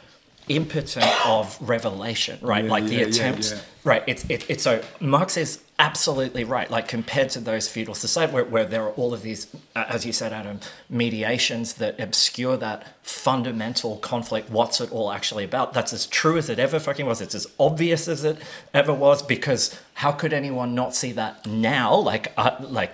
impotent of revelation, right? Yeah, like the yeah, attempt, yeah. right? It's it, it's so Marx is absolutely right. Like compared to those feudal society where, where there are all of these, uh, as you said, Adam, mediations that obscure that fundamental conflict. What's it all actually about? That's as true as it ever fucking was. It's as obvious as it ever was because how could anyone not see that now? Like uh, like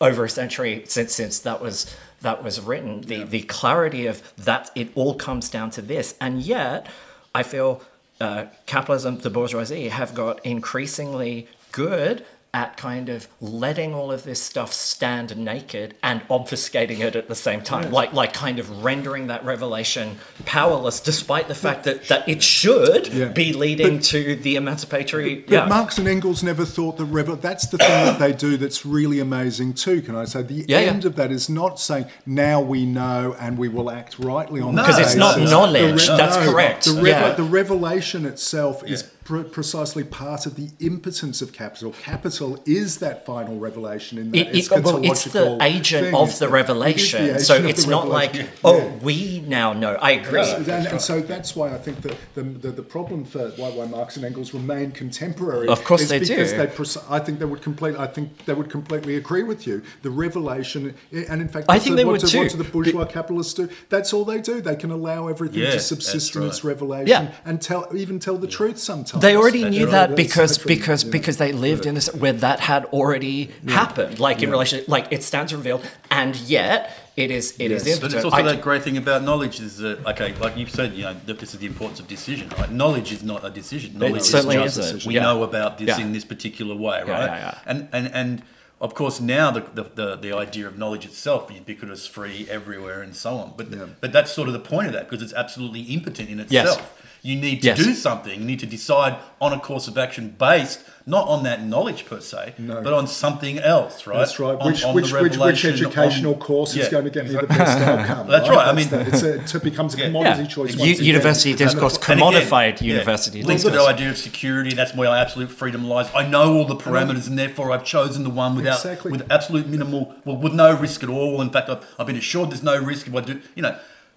over a century since since that was that was written. The the clarity of that it all comes down to this, and yet I feel uh, capitalism, the bourgeoisie, have got increasingly good at kind of letting all of this stuff stand naked and obfuscating it at the same time, like like kind of rendering that revelation powerless, despite the fact that that it should Yeah. be leading to the emancipatory. But yeah. Marx and Engels never thought that revel. That's the thing that they do. That's really amazing too. Can I say the Yeah, end of that is not saying now we know and we will act rightly on No. Because it's not basis." knowledge, The that's correct. The, Yeah. the revelation itself is pre- precisely part of the impotence of capital. Capital is that final revelation in that It, it, well, it's the agent thing. of the it revelation. agent so it's not like, oh, Yeah. we now know. I agree. So- and, and so that's why I think that the, the, the problem for why, why Marx and Engels remain contemporary. Of course is they do. because They pres- I think they would complete. I think they would completely agree with you. The revelation, eh, and in fact, I what think do- they what would do, What do the bourgeois capitalists do? That's all they do. They can allow everything Yeah, to subsist in right. its revelation Yeah. and tell even tell the truth sometimes. They already knew that because because yeah. because they lived in this where that had already happened, like in relation, like it stands revealed, and yet it is it is Yes. But it's also I- that great thing about knowledge is that okay, like you said, you know, this is the importance of decision, right? Knowledge is not a decision. Knowledge is certainly just isn't. we Yeah. know about this Yeah. in this particular way, right? Yeah, yeah, yeah. And and and of course now the, the, the, the idea of knowledge itself ubiquitous, free, everywhere, and so on. But Yeah. but that's sort of the point of that because it's absolutely impotent in Yes. Itself. You need to Yes. do something. You need to decide on a course of action based not on that knowledge per se, No. but on something else, right? That's right. On- Which, on which, the which, which educational on- course is Yeah. going to get me the best outcome? That's right. I mean- that. It's a, it becomes a commodity yeah. choice. U- once again. university discourse, the- And again, commodified yeah, university links to the idea of security. That's where our absolute freedom lies. I know all the parameters, and therefore I've chosen the one without Exactly. with absolute minimal, well, with no risk at all. In fact, I've, I've been assured there's no risk if I do. You know,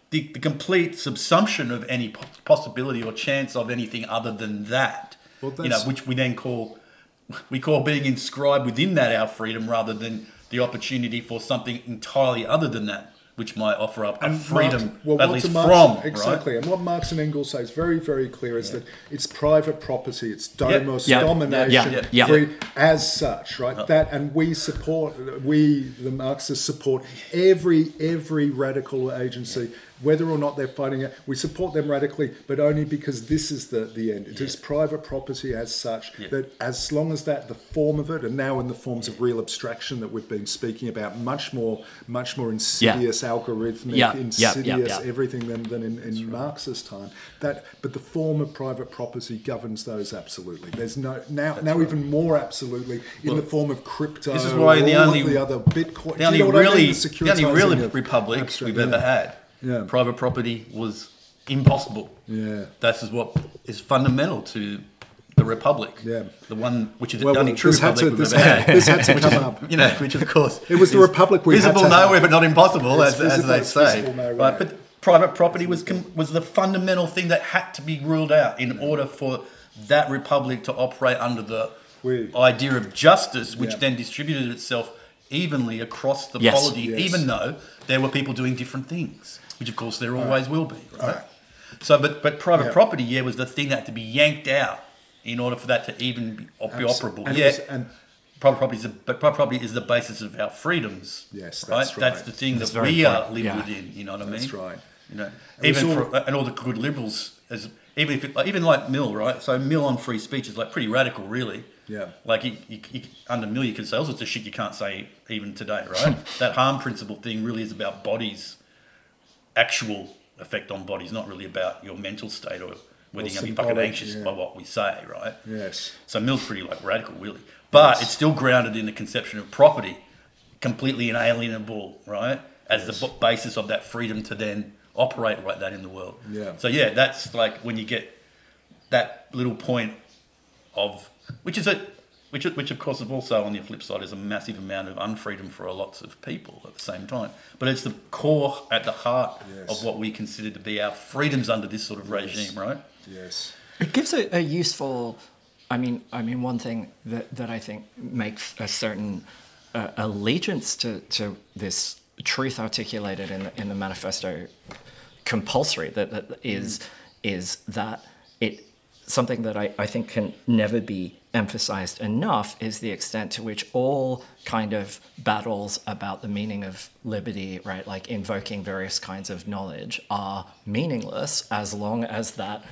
the, the complete subsumption of any possibility or chance of anything other than that. Well, you know, which we then call we call being inscribed within that our freedom, rather than the opportunity for something entirely other than that, which might offer up a freedom Marx- well, at least Marx- from right? exactly. And what Marx and Engels say is very, very clear: is that it's private property, it's domos, Yeah. domination, Yeah. Yeah. Yeah. free as such, right? That, and we support, we the Marxists support every every radical agency, whether or not they're fighting it. We support them radically, but only because this is the the end. It is private property as such. That as long as that the form of it, and now in the forms of real abstraction that we've been speaking about, much more much more insidious, algorithmic, Yeah. Yeah. Yeah. insidious, Yeah. everything than, than in, in Marx's time. That, but the form of private property governs those absolutely. There's no now now even more absolutely in the form of crypto. this is why the only- the other Bitcoin. The only you know what I really, mean? the only real republic abstract- we've ever had, Yeah. private property was impossible. Yeah. That's is what is fundamental to the republic. Yeah. the one which is Well, the only well, true this had republic to- we've this had- had. this had to come is, up. You know, which of course It was the republic we had visible to have. nowhere, but not impossible, It's as, visible, as they say. nowhere. Right, but private property was com- was the fundamental thing that had to be ruled out in order for that republic to operate under the We- idea of justice, which Yeah. then distributed itself evenly across the Yes. polity, Yes. even though there were people doing different things, which of course there always will be. Right. So, but but private Yeah. property, yeah, was the thing that had to be yanked out in order for that to even be, be operable. And yeah, was- and- private property is the, but private property is the basis of our freedoms. Yes, right. that's That's the thing That's that we are important, live yeah. within. You know what I mean? That's right. You know, It even all- for and all the good liberals, as even if it, like, even like Mill, right? So Mill on free speech is like pretty radical, really. Yeah. Like you, you, you, under Mill, you can say all sorts of shit you can't say even today, right? that harm principle thing really is about bodies, actual effect on bodies, not really about your mental state or whether Or you're gonna be fucking anxious yeah. by what we say, right? Yes. So Mill's pretty like radical, really, but it's still grounded in the conception of property, completely inalienable, right? As the b- basis of that freedom to then operate like that in the world. Yeah. So yeah, that's like when you get that little point of which is a which which of course is also on the flip side is a massive amount of unfreedom for lots of people at the same time. But it's the core at the heart Yes. of what we consider to be our freedoms under this sort of regime, right? Yes. It gives a, a useful. I mean, I mean, one thing that, that I think makes a certain uh, allegiance to, to this truth articulated in the, in the manifesto compulsory. That, that is is that it something that I, I think can never be emphasized enough is the extent to which all kind of battles about the meaning of liberty, right, like invoking various kinds of knowledge, are meaningless as long as that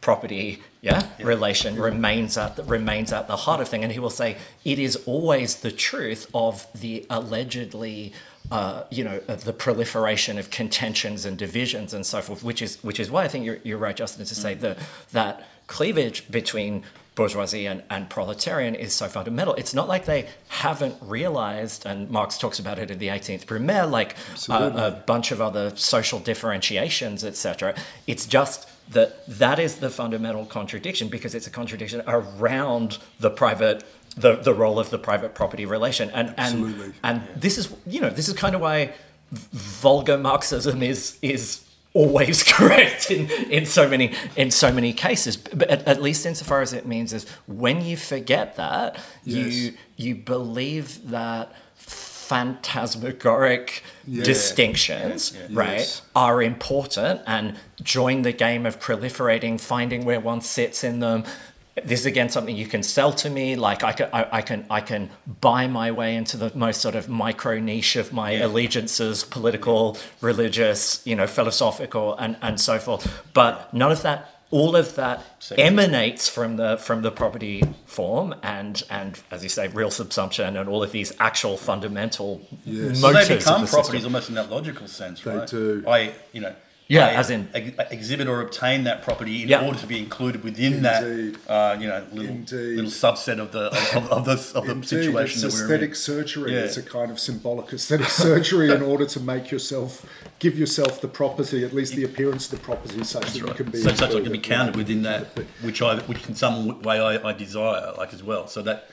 property yeah, relation remains at the, remains at the heart of thing. And he will say it is always the truth of the allegedly uh, you know the proliferation of contentions and divisions and so forth which is which is why I think you're, you're right Justin to say that that cleavage between bourgeoisie and, and proletarian is so fundamental. It's not like they haven't realized, and Marx talks about it in the 18th Brumaire, like uh, a bunch of other social differentiations, etc. It's just that that is the fundamental contradiction because it's a contradiction around the private the, the role of the private property relation and Absolutely. and and this is you know this is kind of why vulgar Marxism is is always correct in, in so many in so many cases. But at, at least insofar as it means is when you forget that Yes. you you believe that phantasmagoric Yeah. distinctions right Yes. are important and join the game of proliferating finding where one sits in them this is again something you can sell to me like i can i, I can i can buy my way into the most sort of micro niche of my allegiances political religious you know philosophical and and so forth but none of that all of that emanates from the from the property form and and as you say real subsumption and all of these actual fundamental Yes. Well, motives they of become the properties system. almost in that logical sense, They right? do. I, you know, Yeah, as in- ex- exhibit or obtain that property in Yeah. order to be included within Indeed. that, uh, you know, little little subset of the of, of the of the Indeed, situation it's that we're aesthetic in. surgery. Yeah. It's a kind of symbolic aesthetic surgery in order to make yourself, give yourself the property, at least the appearance of the property, such that you can be. so such like to be counted right? within that, which I, which in some way I, I desire, like as well. So that,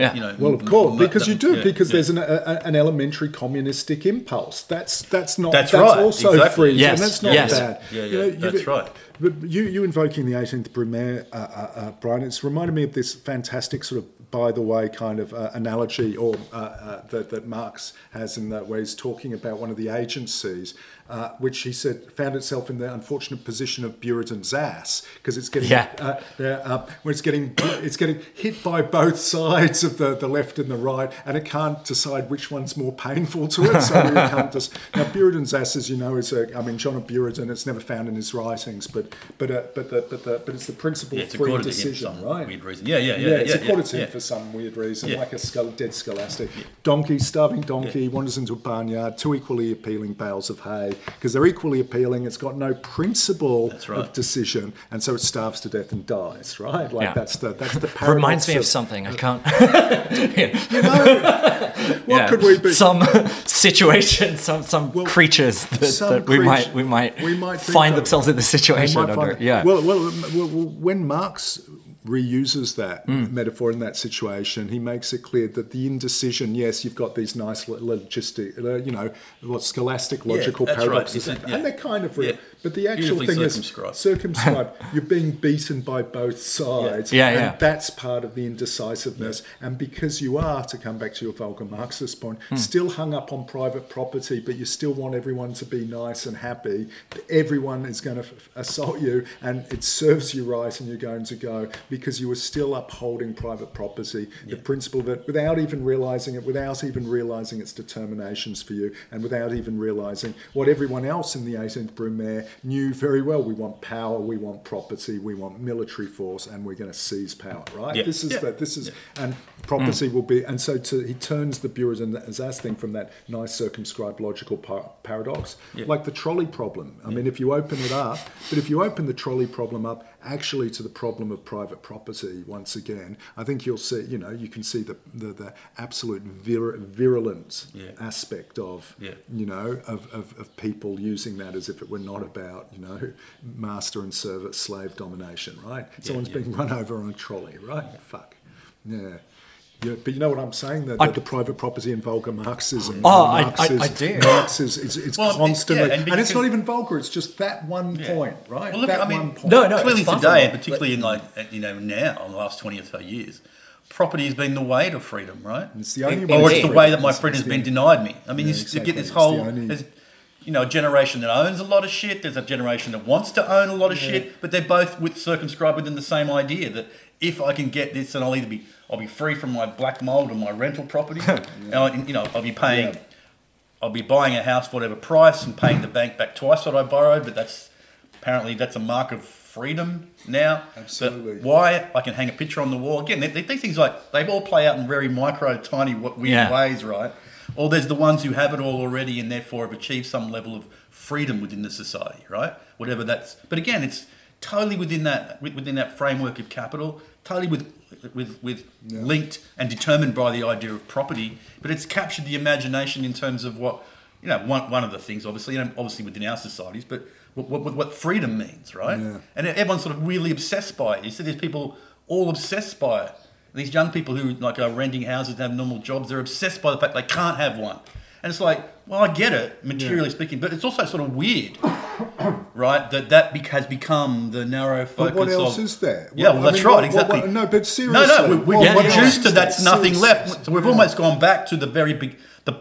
Yeah. you know, Well, of course, m- because you do, yeah, because yeah. there's an, a, a- an elementary communistic impulse. That's that's not. That's right, also exactly. free, Yes, and that's not yes. bad. Yeah, You yeah, you- that's right. But you you invoking the 18th Brumaire, uh, uh, uh, Brian, it's reminded me of this fantastic sort of by the way kind of uh, analogy or uh, uh, that that Marx has in that where he's talking about one of the agencies. Uh, which he said found itself in the unfortunate position of Buridan's ass because it's getting Yeah. uh, uh, when it's getting it's getting hit by both sides of the, the left and the right, and it can't decide which one's more painful to it. So it can't just now Buridan's ass, as you know, is a I mean John of Buridan. It's never found in his writings, but but uh, but the but the but it's the principle Yeah, free accorded to him for decision, right? weird reason. Yeah, yeah, yeah, Yeah, it's accorded to him for some weird reason, like a skull, dead scholastic. Donkey, starving donkey, wanders into a barnyard, two equally appealing bales of hay, because they're equally appealing. It's got no principle right. of decision, and so it starves to death and dies. Right? Like Yeah. that's the that's the paradox reminds me of of something i uh, can't you know, What Yeah. could we be? Some situation, some some Well, creatures that, some that we creature- might we might, we might find themselves in the situation under. Yeah. Well, well, well, when Marx reuses that Hmm. metaphor in that situation, he makes it clear that the indecision. Yes, you've got these nice logistic, uh, you know, what scholastic logical right, paradoxes, isn't it? and they're kind of real. Yeah. But the actual thing is circumscribed. circumscribed. You're being beaten by both sides, Yeah, and yeah. that's part of the indecisiveness. And because you are, to come back to your vulgar Marxist point, Hmm. still hung up on private property, but you still want everyone to be nice and happy, everyone is going to f- assault you, and it serves you right, and you're going to go because you are still upholding private property, the principle that without even realizing it, without even realizing its determinations for you, and without even realizing what everyone else in the 18th Brumaire knew very well. We want power, we want property, we want military force, and we're going to seize power. Right? Yeah. This is Yeah. the, this is and property mm. will be and so to, he turns the Buridan Azaz thing from that nice circumscribed logical par- paradox like the trolley problem. I mean, if you open it up, but if you open the trolley problem up actually to the problem of private property once again, I think you'll see. You know, you can see the the, the absolute vir- virulent Yeah. aspect of Yeah. you know of, of, of people using that as if it were not about you know master and servant slave domination right someone's being run over on a trolley right fuck yeah yeah, but you know what I'm saying? That, I- that the private property and vulgar Marxism. Oh, I- Marx I- is, I do. Marx is, is it's Well, constantly, yeah, and, and it's because- not even vulgar. It's just that one point, right? Well, look, that I mean, one point. No, no, clearly today, and me, particularly in like uh, you know now, in the last twenty or so years, property has been the way to freedom, right? It's the only Or way or to it's the way that my It's- freedom has been denied me. I mean, Yeah, you, s- you get this It's whole, the only- there's, you know, a generation that owns a lot of shit. There's a generation that wants to own a lot of shit, but they're both with, circumscribed within the same idea that if I can get this, then I'll either be I'll be free from my black mold and my rental property, and I, you know I'll be paying, Yeah. I'll be buying a house for whatever price and paying the bank back twice what I borrowed. But that's apparently that's a mark of freedom now. But Absolutely. why I can hang a picture on the wall again? They, they, these things like they all play out in very micro, tiny, weird Yeah. ways, right? Or there's the ones who have it all already and therefore have achieved some level of freedom within the society, right? Whatever that's. But again, it's totally within that within that framework of capital, totally with with with linked and determined by the idea of property. But it's captured the imagination in terms of what you know. One one of the things, obviously, and obviously within our societies, but what, what, what freedom means, right? Yeah. And everyone's sort of really obsessed by it. You see these people all obsessed by it. These young people who like are renting houses and have normal jobs, they're obsessed by the fact they can't have one. And it's like, well, I get it, materially speaking, but it's also sort of weird, right? That that has become the narrow focus But what else of. is there? Yeah, well, I that's mean, right, what- exactly. what- no, but seriously. no, we, we else reduced to that's nothing Seriously. left. So we've almost gone back to the very big. The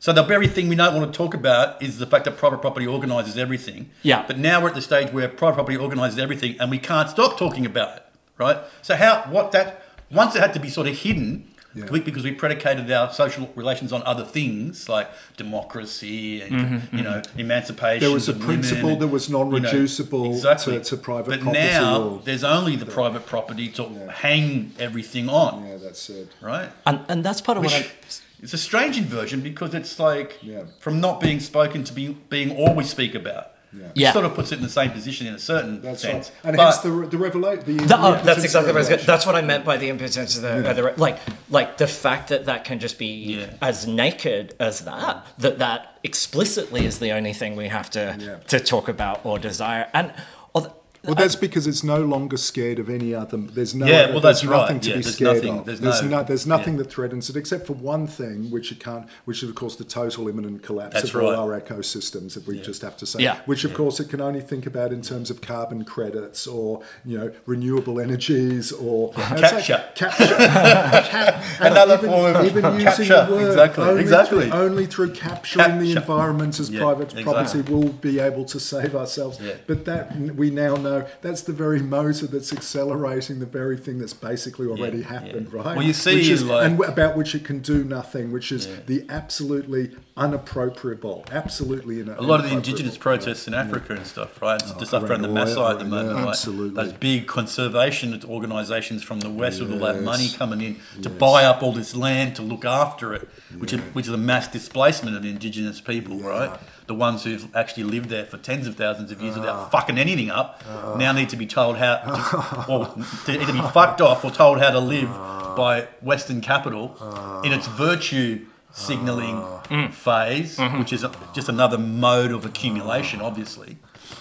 so the very thing we don't want to talk about is the fact that private property organises everything. Yeah. But now we're at the stage where private property organises everything, and we can't stop talking about it, right? So how what that once it had to be sort of hidden. Yeah. Because we predicated our social relations on other things like democracy and mm-hmm, you know mm-hmm. emancipation. There was a principle that was you know, non-reducible to- to private but property But now law. there's only the private property to hang everything on Yeah, that's it. right? And and that's part of what I. it's a strange inversion because it's like Yeah. from not being spoken to being being all we speak about. Yeah. Which Yeah. sort of puts it in the same position in a certain That's sense. right. And But- hence the the revelation. The, That- oh, that's exactly what I was. Gonna, that's what I meant by the impotence of the, of the like, like the fact that that can just be Yeah. as naked as that. That that explicitly is the only thing we have to Yeah. to talk about or desire. And although- Well, that's because it's no longer scared of any other. There's no. Yeah, well, there's that's right. nothing to Yeah, be scared nothing- of. there's There's, no- no, there's nothing yeah. that threatens it, except for one thing, which it can't, which is of course the total imminent collapse That's of all our ecosystems that we just have to say. Yeah. Which of course it can only think about in terms of carbon credits or you know renewable energies or it's like Capture. capture, cap, Another even, form of even using capture, the word exactly, only exactly. Through, only through capturing the environment as Yeah, private property exactly. will be able to save ourselves. Yeah. But that we now know that's the very motor that's accelerating the very thing that's basically already Yeah, happened, yeah. right? Well, you see which is, like- and about which it can do nothing, which is the absolutely unappropriable, absolutely ina- a lot of the indigenous protests in Africa and stuff, right? It's the stuff around the Maasai at the yeah, moment, right? absolutely. Those big conservation organisations from the west with all that money coming in to buy up all this land to look after it, which is which is a mass displacement of indigenous people, right? The ones who've actually lived there for tens of thousands of years Ah. without fucking anything up now need to be told how, to, or to either be fucked off or told how to live Ah. by Western capital in its virtue signalling Ah. phase, Mm-hmm. which is a, just another mode of accumulation, obviously,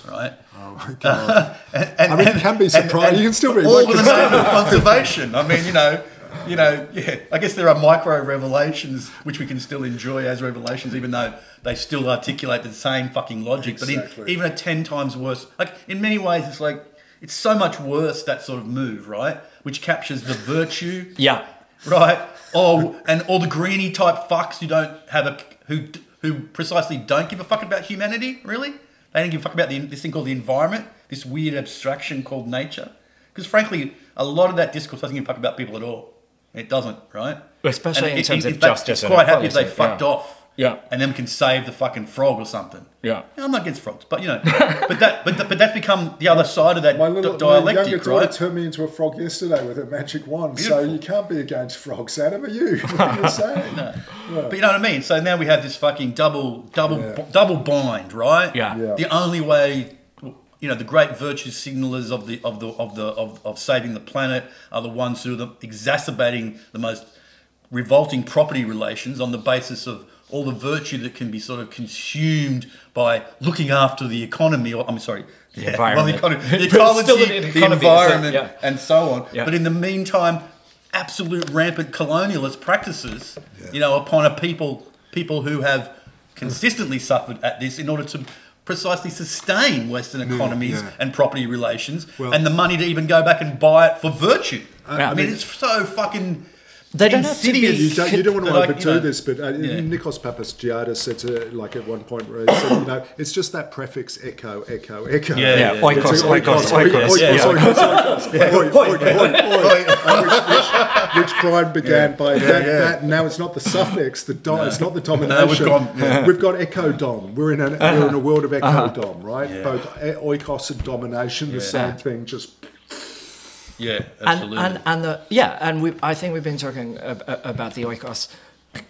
right? and, and, I mean, it can be surprising. You can still be all like with the name of conservation. I mean, you know, you know, yeah. I guess there are micro revelations which we can still enjoy as revelations, even though they still articulate the same fucking logic. But in, even a ten times worse, like in many ways, it's like it's so much worse that sort of move, right? Which captures the virtue yeah, right? Oh, and all the greeny type fucks who don't have a who who precisely don't give a fuck about humanity. Really, they don't give a fuck about the, this thing called the environment, this weird abstraction called nature. Because frankly, a lot of that discourse doesn't give a fuck about people at all. It doesn't, right? Especially in terms of fact, justice It's and quite happy if they equality, fucked yeah. off. Yeah. And then we can save the fucking frog or something. Yeah. I'm not against frogs, but you know, but that, but, but that's become the other side of that My little di- my dialectic, younger daughter right? turned me into a frog yesterday with a magic wand. So you can't be against frogs, Adam. Are you? What are you saying? But you know what I mean. So now we have this fucking double, double, Yeah. double bind, right? Yeah. Yeah. The only way, you know, the great virtue signalers of the of the of the of, of saving the planet are the ones who are the, exacerbating the most revolting property relations on the basis of all the virtue that can be sort of consumed by looking after the economy or I'm sorry the environment. the, economy, the But still ecology, an the economy, it's environment yeah. and so on Yeah. but in the meantime absolute rampant colonialist practices you know upon a people people who have consistently suffered at this in order to precisely sustain western economies yeah. and property relations Well- and the money to even go back and buy it for virtue Yeah. I mean it's so fucking They don't have to be- insidious You don't, you don't want to that I- overdo you know, this, but uh, yeah. Nikos Papagiatis said to like at one point where he said, you know, it's just that prefix echo, echo, echo. Yeah, Yeah, yeah. oikos, It's a oikos, oikos, oikos, oikos, yeah. which- which- Which Brian began by that, that. Now it's not the suffix, the dom. It's not the domination. We've gone- yeah. We've got echo dom. We're in, an, we're in a world of echo Uh-huh. dom, right? Both e- oikos and domination, the same thing. Just yeah absolutely and and the yeah, and we I think we've been talking ab- ab- about the oikos,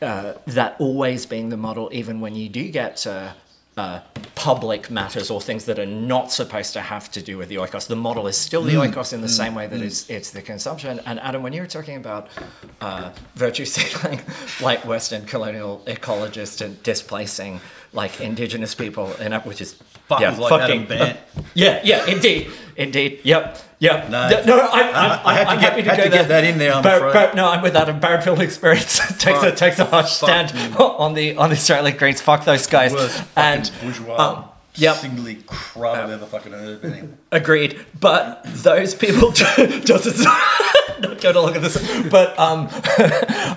uh, that always being the model, even when you do get to uh, public matters or things that are not supposed to have to do with the oikos. The model is still the oikos in the same way that it's, it's the consumption. And Adam, when you were talking about uh, virtue signaling, like Western colonial ecologists and displacing like indigenous people, in, which is Fuck, yeah, like fucking, Bant. yeah, yeah, indeed, indeed, yep, yep. No. no, no I'm, I'm, I had to I'm get- happy to had go to get that in there, I'm Bar-. Bar- no, I'm with Adam. Barrenfield experience takes a takes a harsh stand on the on the Australian Greens. Fuck those guys. And bourgeois, um, yep. singly crud I've ever fucking Anyway. Agreed, but those people just not going to look at this, but um,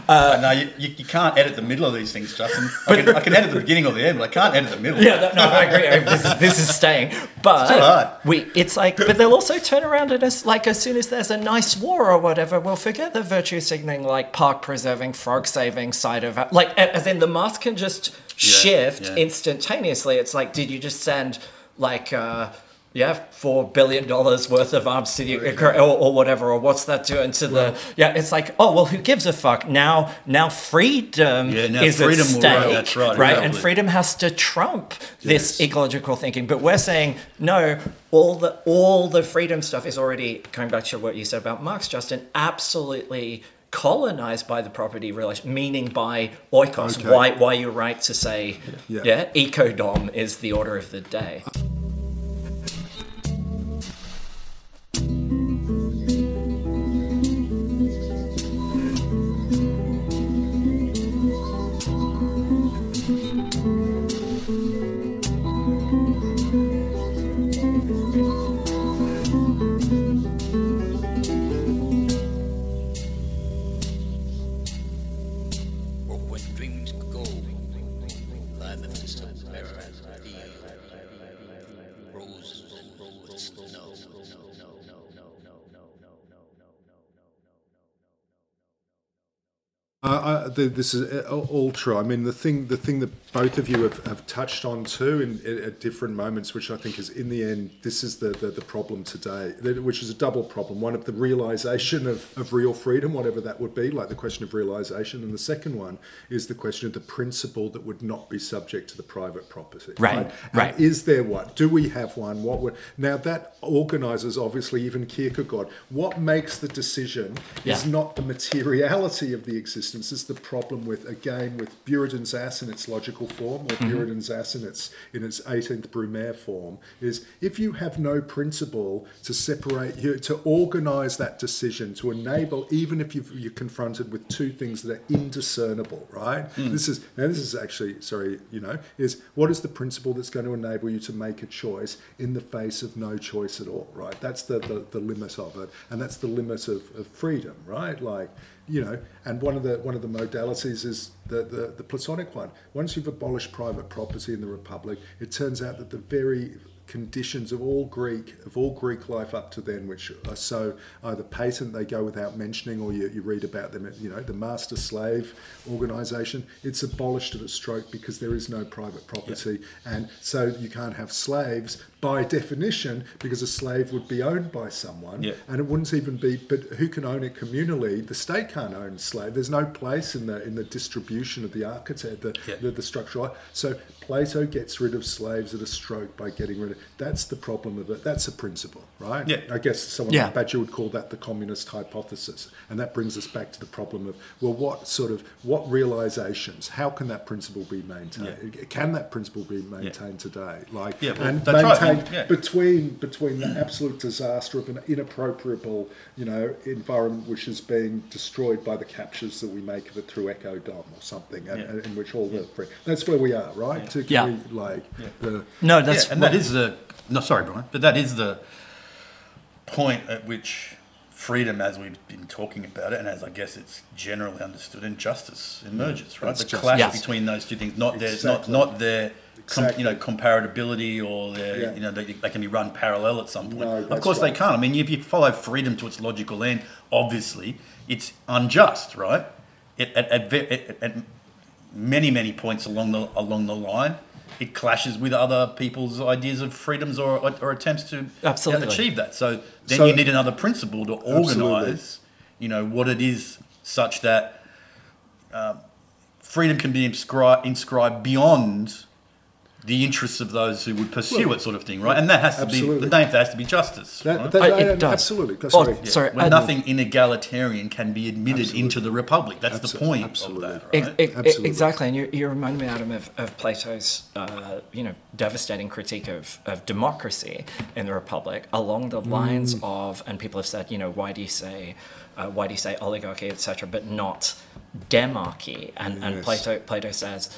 no, you, you, can't edit the middle of these things, Justin. I can, I can edit the beginning or the end, but I can't edit the middle. yeah, no, I agree. I- This is, this is staying, but hard. we it's like, but they'll also turn around and us like as soon as there's a nice war or whatever, we'll forget the virtue signaling, like park preserving, frog saving side of. Like as in the mask can just shift yeah. instantaneously. It's like, did you just send like? uh yeah, four billion dollars worth of arms to the or, or whatever, or what's that doing to the? Yeah, it's like, oh well, who gives a fuck? Now, now freedom Yeah, now is freedom at stake, right, that's right, right? And freedom has to trump this Yes. ecological thinking. But we're saying no. All the all the freedom stuff is already coming back to what you said about Marx, Justin. Absolutely colonized by the property relation, meaning by oikos. Okay. Why why you're right to say, Yeah. yeah, ecodom is the order of the day. Uh, uh, the, this is uh, all true. I mean, the thing, the thing that both of you have, have touched on too, in, in, at different moments, which I think is in the end, this is the, the, the problem today, which is a double problem. One of the realization of, of real freedom, whatever that would be, like the question of realization, and the second one is the question of the principle that would not be subject to the private property. Right, And right. is there one? Do we have one? What would now that organises obviously even Kierkegaard. What makes the decision is not the materiality of the existence. This is the problem with again with Buridan's ass in its logical form, or mm-hmm. Buridan's ass in its in its 18th Brumaire form. Is if you have no principle to separate you to organise that decision to enable, even if you've, you're confronted with two things that are indiscernible, right? Mm. This is now this is actually sorry, you know, is what is the principle that's going to enable you to make a choice in the face of no choice at all, right? That's the, the, the limit of it, and that's the limit of, of freedom, right? Like, you know, and one of the one of the modalities is the, the, the Platonic one. Once you've abolished private property in the Republic, it turns out that the very conditions of all Greek of all Greek life up to then, which are so either patent they go without mentioning, or you, you read about them. You know, the master slave organisation. It's abolished at a stroke because there is no private property, and so you can't have slaves by definition because a slave would be owned by someone, Yeah. and it wouldn't even be. But who can own it communally? The state can't own slave. There's no place in the in the distribution of the architect, the, Yeah. the, the structural. So Plato gets rid of slaves at a stroke by getting rid of. That's the problem of it. That's a principle, right? Yeah. I guess someone Yeah. like Badiou would call that the communist hypothesis, and that brings us back to the problem of well, what sort of what realizations? How can that principle be maintained? Can that principle be maintained today? Like Yeah, well, and that's right, maintained yeah. between between the absolute disaster of an inappropriable, you know, environment which is being destroyed by the captures that we make of it through Echo Dom or something, and, Yeah. in which all the that's where we are, right? To Yeah. we, like the No, that's yeah, and that is the no, sorry, Brian, but that is the point at which freedom, as we've been talking about it, and as I guess it's generally understood, and justice emerges, right? That's the justice. clash Yes. between those two things, not their, Exactly. not not their. Com, you know, comparability, or Yeah. you know, they, they can be run parallel at some point. No, of course, right. they can't. I mean, if you follow freedom to its logical end, obviously, it's unjust, right? It, at, at, at, at many many points along the along the line it clashes with other people's ideas of freedoms or, or attempts to Absolutely. achieve that so then So- you need another principle to Absolutely. organize you know what it is such that um, freedom can be inscribed inscribed beyond the interests of those who would pursue it, sort of thing, right? And that has to Absolutely. be the name that has to be justice. That, right? that, Uh, it that- does. Absolutely. Oh, Sorry. sorry. when nothing inegalitarian can be admitted Absolutely. into the republic. That's the point Absolutely. of that, Ex- right? ex- Absolutely. Exactly, and you, you remind me, Adam, of, of Plato's, uh, you know, devastating critique of, of democracy in the Republic, along the lines Mm. of, and people have said, you know, why do you say, uh, why do you say oligarchy, etc., but not demarchy? And, and Plato, Plato says,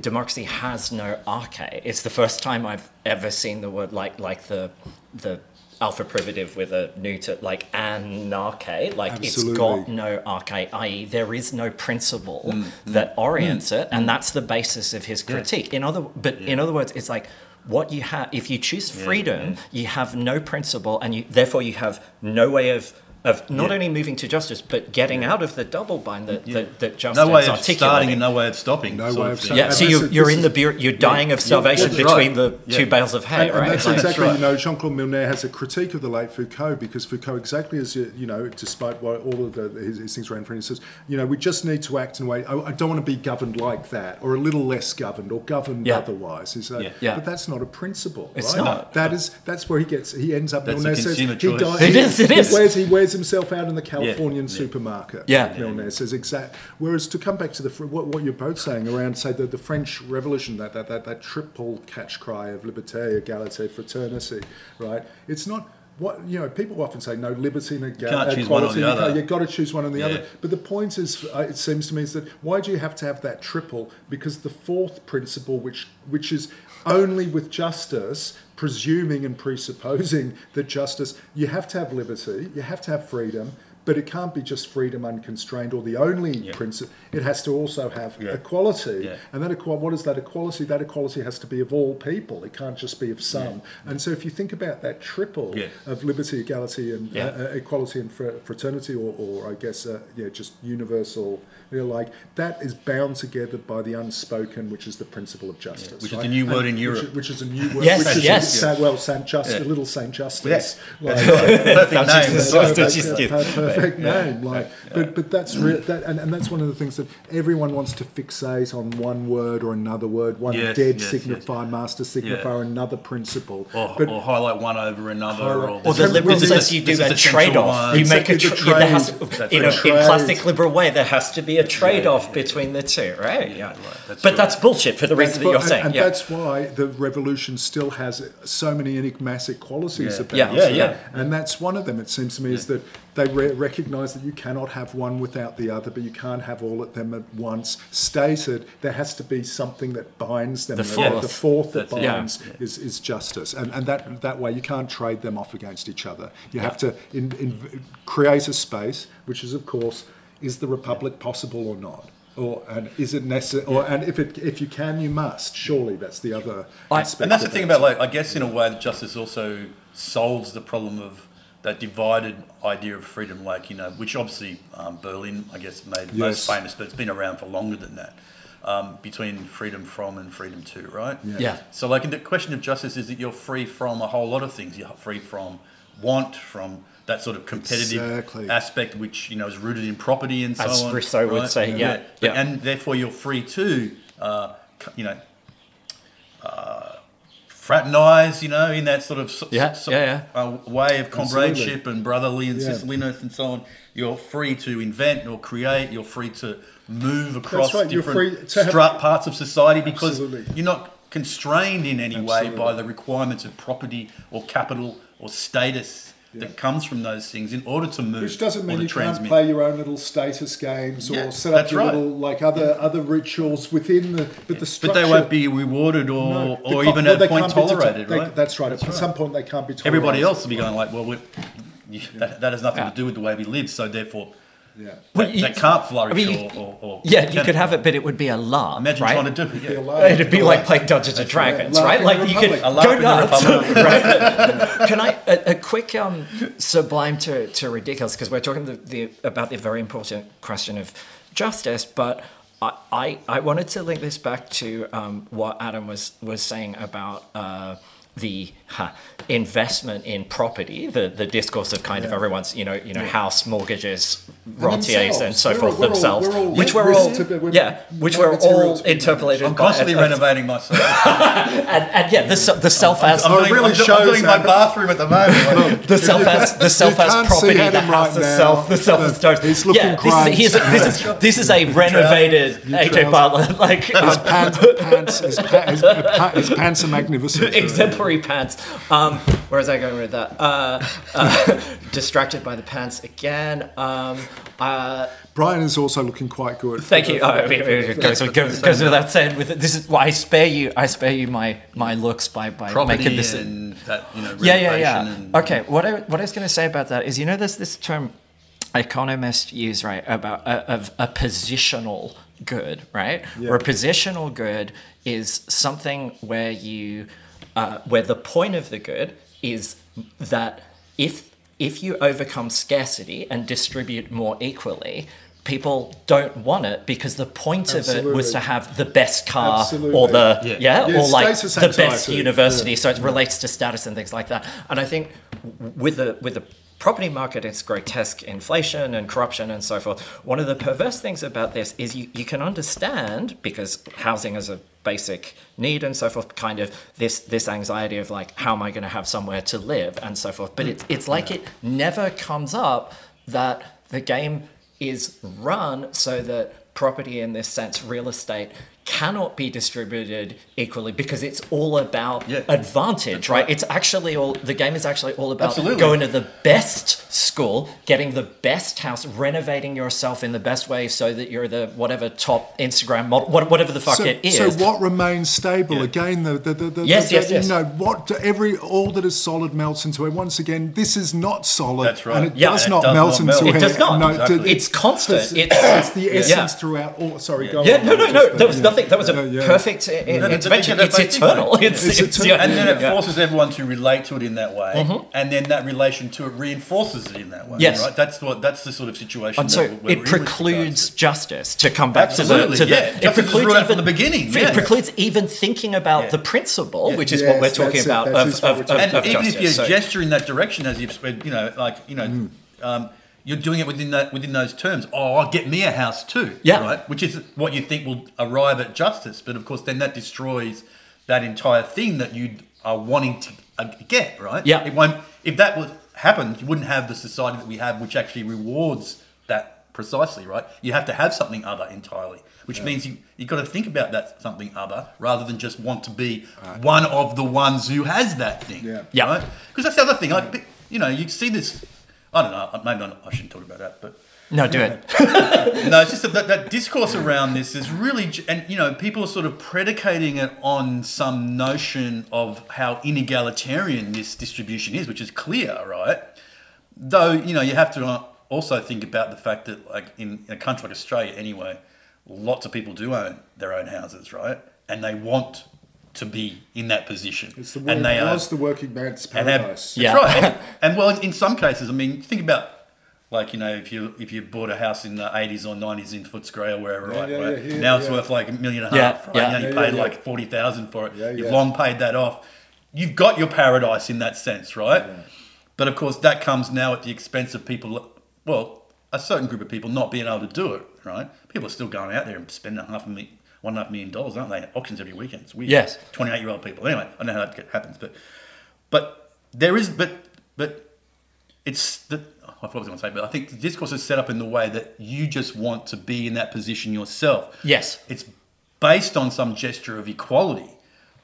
democracy has no arche. It's the first time I've ever seen the word like like the the alpha privative with a neuter like anarche. Like it's got no arche, i.e., there is no principle mm, mm, that mm. orients it, and that's the basis of his critique. In other, but in other words, it's like. What you have, if you choose freedom, you have no principle, and you therefore you have no way of of not Yeah. only moving to justice, but getting out of the double bind that that, that justice No way of articulating. starting and no way of stopping. No way of of thing. starting. Yeah, so you're, you're in the bureau, you're dying of starvation that's between right. the two bales of hay, And, and right? that's Like- exactly, right. you know, Jean Claude Milner has a critique of the late Foucault because Foucault, exactly as you, you know, despite what all of the, his, his things around for him, he says, you know, we just need to act in a way. I, I don't want to be governed like that, or a little less governed, or governed Yeah. otherwise. He's like, Yeah. Yeah. But that's not a principle, It's right? not. That is that's where he gets. He ends up. That's Milner a says consumer he choice. dies- It he- is, it he is. He wears himself out in the Californian Yeah. supermarket. Yeah. Milner says exact. Whereas to come back to the what, what you're both saying around, say the, the French Revolution, that, that that that triple catch cry of liberté, égalité, fraternity, right? It's not. What you know, people often say no liberty and egal- can't one or equality. other. You've got to choose one or the Yeah. other. But the point is, uh, it seems to me, is that why do you have to have that triple? Because the fourth principle, which which is only with justice, presuming and presupposing that justice, you have to have liberty, you have to have freedom, but it can't be just freedom unconstrained or the only principle. It has to also have Yeah. equality. Yeah. And that equal, what is that equality? That equality has to be of all people. It can't just be of some. And so if you think about that triple Yeah. of liberty, equality, and Yeah. uh, uh, equality and fr- fraternity, or, or I guess, uh, yeah, just universal. You know, like that is bound together by the unspoken, which is the principle of justice, which is a new And word in Europe. is- Which, is a new word. Yes, which is yes. A, well, Saint Just, Yeah. a little Saint Justice. Yeah. Like, Perfect name. Perfect, That's just it. per- perfect name. Like, but but that's re- that, and, and that's one of the things that everyone wants to fixate on one word or another word, one Yes, dead yes, signifier, master signifier, another principle. Or, but or highlight one over another. Highlight- Or, Or the is- liberal says you do this a trade-off. You make a Exactly, tr- the there has trade. to, in, a, right. classic liberal way, there has to be a trade-off between the two, right? Yeah. right, that's but right. that's bullshit for the reason that what- you're and, saying. and yeah. that's why the revolution still has so many enigmatic qualities Yeah. about Yeah, it. yeah, yeah. And that's one of them, it seems to me, is that they re- recognize that you cannot have one without the other, but you can't have all of them at once. Stated, there has to be something that binds them. The fourth, The fourth. fourth that That's it. Yeah. binds is, is justice. And, and that, that way, you can't trade them off against each other. You have to in, in, create a space, which is, of course, is the republic possible or not? Or and is it necessary? Or and if it if you can, you must. Surely that's the other I- aspect. And that's the thing it. about, like, I guess in a way that justice also solves the problem of that divided idea of freedom, like, you know, which obviously um, Berlin, I guess, made most famous, but it's been around for longer than that, um, between freedom from and freedom to, right? Yeah. So, like, in the question of justice is that you're free from a whole lot of things. You're free from want, from that sort of competitive Exactly. aspect, which, you know, is rooted in property and so As on. Rousseau would right? say, yeah, But- yeah. And therefore, you're free to, uh, you know, fraternize, you know, in that sort of so, Yeah, so- yeah, Uh, way of comradeship and brotherly and Yeah. sisterliness and so on. You're free to invent or create. You're free to move across right, different free to have- stru- parts of society because Absolutely. you're not constrained in any way by the requirements of property or capital or status that comes from those things in order to move Which doesn't or mean you transmit. can't play your own little status games or Yeah, set up your right. little like other other rituals within the but the but they won't be rewarded or, No, or the even well, at a point can't be det- tolerated, right? That's right. At some point, they can't be tolerated. Everybody else will be going like, well, we you, that, that has nothing to do with the way we live, so therefore Yeah. Well, they, you- they can't flourish I mean, or, or, or yeah, you could have it, but it would be a lark. Imagine right? trying to do it. Be Yeah. alive. It'd be like playing Dungeons and Dragons, right? Like you could Republic. Go nuts. Right? Can I a, a quick um, sublime to, to ridiculous because we're talking the, the, about the very important question of justice, but I, I, I wanted to link this back to um, what Adam was was saying about. Uh, the huh, investment in property, the, the discourse of kind of everyone's, you know, you know, house mortgages, rentiers, and so We're all- forth we're all- themselves, we're all which were risk all, we're yeah, which no were all to interpolated. I'm constantly uh, uh, renovating myself. and, and yeah, the the self as I'm it doing, really I'm, I'm shows doing my how- bathroom at the moment. the self as the self as property, the house, right the self, the self as but he's looking yeah, this is, he's a, this is this is a renovated AJ trousers. Butler like His um, pants, pants, his, pa- his, pa- his pants are magnificent. exemplary pants. Um, where was I going with that? Uh, uh, distracted by the pants again. Um, uh, Brian is also looking quite good. thank you. Oh, I mean, it goes, goes, goes without saying. With this is why I spare you. I spare you my my looks by by making Property this. and that, you know, yeah, yeah, yeah. and- Okay, what I what I was going to say about that is, you know, there's this term economists use, right, about a, of a positional good, right? Where a positional good is something where you, uh, where the point of the good is that if if you overcome scarcity and distribute more equally. People don't want it because the point of it was to have the best car or the Yeah. yeah, Yeah, or like status the best anxiety. university Yeah. so it relates to status and things like that and i think with the with the property market it's grotesque inflation and corruption and so forth one of the perverse things about this is you, you can understand because housing is a basic need and so forth kind of this this anxiety of like how am i going to have somewhere to live and so forth. But it's it's like it never comes up that the game is run so that property in this sense real estate cannot be distributed equally because it's all about Yeah. advantage right it's actually all the game is actually all about Absolutely. going to the best school getting the best house renovating yourself in the best way so that you're the whatever top instagram model whatever the fuck So, it is so what remains stable? Yeah. Again, the the, the, the Yes, the- yes, yes. You know what? Every all that is solid melts into air. Once again, this is not solid. That's right. And it Yeah, does it not does melt not into melt. It does not. No, Exactly. it's constant It's, it's it's the essence Yeah. throughout all. Sorry, go Yeah, on. no no no Just, there was yeah. Nothing that was a Yeah, yeah. perfect i- i- No, no, intervention that's it's eternal it's, It's it's, eternal. and then it yeah. forces everyone to relate to it in that way, Mm-hmm. and then that relation to it reinforces it in that way. Yes. right. That's what. That's the sort of situation. And that so we're- we're it really precludes justice to come back Absolutely, to the to yeah. the. Justice is ruled out from the beginning, It yeah. precludes even thinking about Yeah. the principle, Yeah. which is Yes, what we're talking about of, of, of, and of even justice. if you So- gesture in that direction, as you've said, you know, like you know, Mm. um, you're doing it within that within those terms. Oh, I'll get me a house too. Yeah. right. Which is what you think will arrive at justice, but of course, then that destroys that entire thing that you are wanting to uh, get. Right. Yeah. It won't. If that would happen, you wouldn't have the society that we have, which actually rewards that precisely. Right. You have to have something other entirely. Which means you you got to think about that something other rather than just want to be one of the ones who has that thing. Yeah. Yeah. Right? Because that's the other thing. Like, you know, you see this. I don't know. Maybe not, I shouldn't talk about that, but no, do it. no, it's just that, that, discourse around this is really, and you know, people are sort of predicating it on some notion of how inegalitarian this distribution is, which is clear, right? Though you know, you have to also think about the fact that, like in, in a country like Australia, anyway, lots of people do own their own houses, right? And they want to be in that position, It's the, and they it are was the working man's and have, paradise. that's Yeah. right. And, and well, in some cases, I mean, think about like you know, if you if you bought a house in the eighties or nineties in Footscray or wherever, Yeah, right? yeah, right? yeah, here, now it's yeah. worth like a million and a Yeah, half. Right? yeah. You only Yeah, yeah, paid yeah. like forty thousand for it. Yeah, You've yeah. long paid that off. You've got your paradise in that sense, right? But of course, that comes now at the expense of people. Well, a certain group of people not being able to do it, right? People are still going out there and spending half a million, one and a half million dollars, aren't they? Auctions every weekend. It's weird. Yes. Twenty-eight year old people. Anyway, I know how that happens, but but there is, but but it's the. Oh, I forgot what I was going to say, but I think the discourse is set up in the way that you just want to be in that position yourself. Yes. It's based on some gesture of equality,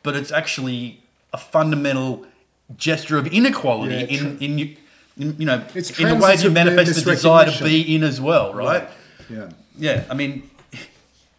but it's actually a fundamental gesture of inequality Yeah, in, in, you, in you know It's in the way you manifest the desire to be in as well, right? Yeah. Yeah, I mean,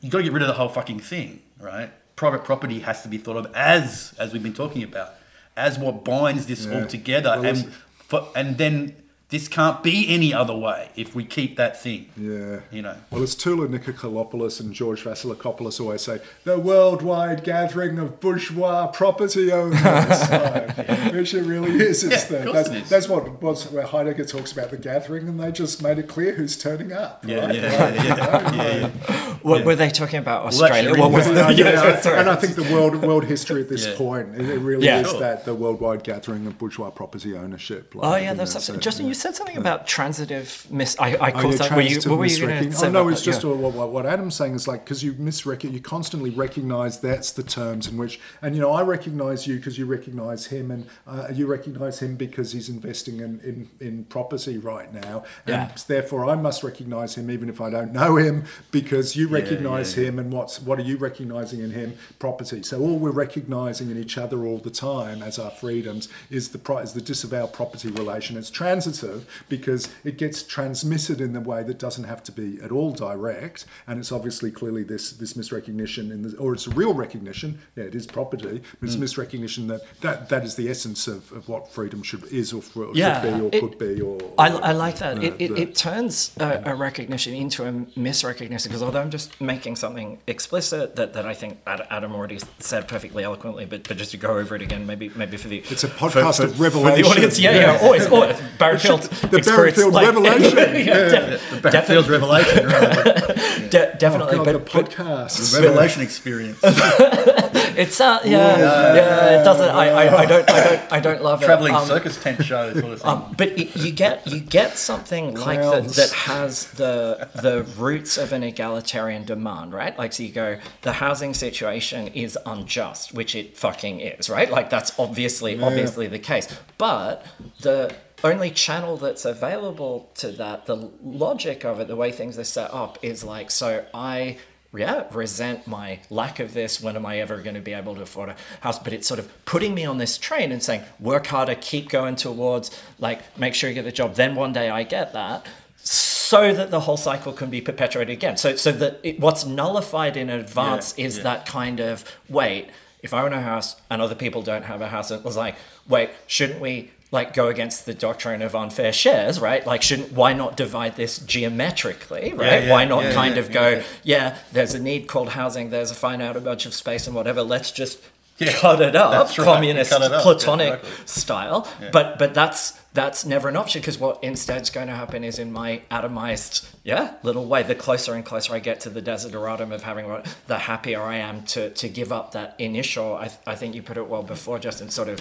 you got to get rid of the whole fucking thing, right? Private property has to be thought of as, as we've been talking about, as what binds this Yeah. all together, Well, and for, and then this can't be any other way if we keep that thing. Yeah. You know. Well, as Tula Nikolopoulos and George Vasilakopoulos always say, the worldwide gathering of bourgeois property owners, like, which it really is. It's Yeah, the, of course that's, it is. that's what was where Heidegger talks about the gathering, and they just made it clear who's turning up. Yeah, right? yeah, Right, yeah, yeah, you yeah, yeah. What, Were they talking about Well, Australia? what was the, Yeah, yeah, sorry. and I think the world world history at this Yeah. point, it, it really Yeah. is Sure. that the worldwide gathering of bourgeois property ownership. like, Oh you yeah, know, that's so, absolutely. Justin, yeah. you said something about transitive mis. I, I Oh, yeah, that. Were you, what were you going to say? Oh, no, it's that? just Yeah. what, what, what Adam's saying is like because you misrecognize, you constantly recognize that's the terms in which, and you know, I recognize you because you recognize him, and uh, you recognize him because he's investing in, in, in property right now, and Yeah. therefore I must recognize him even if I don't know him because you recognize yeah. him, and what's what are you recognizing in him? Property. So all we're recognizing in each other all the time as our freedoms is the is the disavowed property relation. It's transitive because it gets transmitted in the way that doesn't have to be at all direct, and it's obviously clearly this this misrecognition in the, or it's a real recognition. Yeah, it is property, but it's misrecognition that, that that is the essence of, of what freedom should is or, for, Yeah, should be or it- could be or. I, or- I like that. uh, It, it, the- it turns a, a recognition into a misrecognition because although I'm just making something explicit that, that I think Adam already said perfectly eloquently, but, but just to go over it again, maybe maybe for the It's a podcast for, of For revelation. the audience, yeah, yeah, always, always. Barrenfield, The experience, Barrenfield like- revelation, yeah, yeah. def- The Battlefield revelation, right? de- definitely, Oh, God, but, the but podcast. revelation experience. it's uh, yeah, yeah, it doesn't. I, I, I don't, I don't, I don't love Traveling it. Um, circus tent show sort of. Um, but it, you get you get something like that that has the the roots of an egalitarian demand, right? Like so you go, the housing situation is unjust, which it fucking is, right? Like that's obviously obviously the case. But the only channel that's available to that, the logic of it, the way things are set up, is like so I yeah, resent my lack of this. When am I ever going to be able to afford a house? But it's sort of putting me on this train and saying, work harder, keep going towards, like, make sure you get the job. Then one day I get that, so that the whole cycle can be perpetuated again. So, so that it, what's nullified in advance Yeah, is yeah. that kind of wait. If I own a house and other people don't have a house, it was like, wait, shouldn't we? Like go against the doctrine of unfair shares, right? Like, shouldn't why not divide this geometrically, right? yeah, why not yeah, kind yeah, of go, yeah. yeah, there's a need called housing, there's a finite amount of space and whatever. Let's just Yeah, cut it up, right, communist, it up, platonic yeah, exactly. style. But but that's that's never an option because what instead is going to happen is in my atomized yeah little way. The closer and closer I get to the desideratum of having what, the happier I am to to give up that initial. I I think you put it well before, Justin. Sort of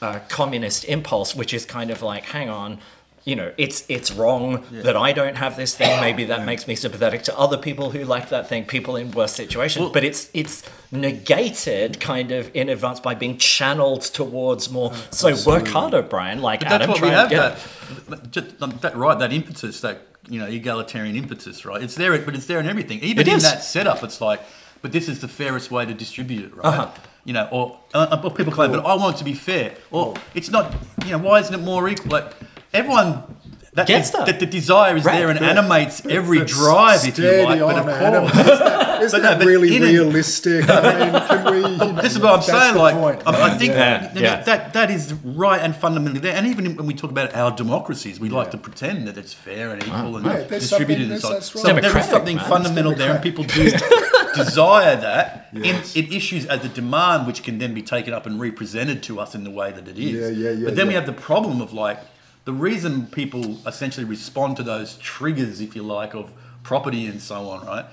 uh, communist impulse, which is kind of like, hang on. You know, it's it's wrong that I don't have this thing. Maybe that makes me sympathetic to other people who like that thing, people in worse situations. Well- but it's it's negated kind of in advance by being channeled towards more. So work harder, Brian. Like But that's what we have. That, just, that right, that impetus, that you know, egalitarian impetus, right? It's there, but it's there in everything. Even It in is. that setup, it's like, but this is the fairest way to distribute it, right? Uh-huh. You know, or, uh, or people claim, but I want it to be fair, or it's not. You know, why isn't it more equal? Like everyone. That, Gets that. that the desire is Right. there and But- animates every But drive, if you like. But of Adam. course, Is that, is that no, really in a- realistic? I mean, can we? You know, this is what I'm saying. Like, point, I, I think Yeah, that, yeah. that that is right and fundamentally there. And even when we talk about our democracies, we like to pretend that it's fair and equal and Yeah, there's distributed and so on. that's- that's So there is something man. fundamental there, and people do desire that. In, it issues as a demand, which can then be taken up and represented to us in the way that it is. Yeah, yeah, yeah, But then we have the problem of like the reason people essentially respond to those triggers, if you like, of property and so on, right?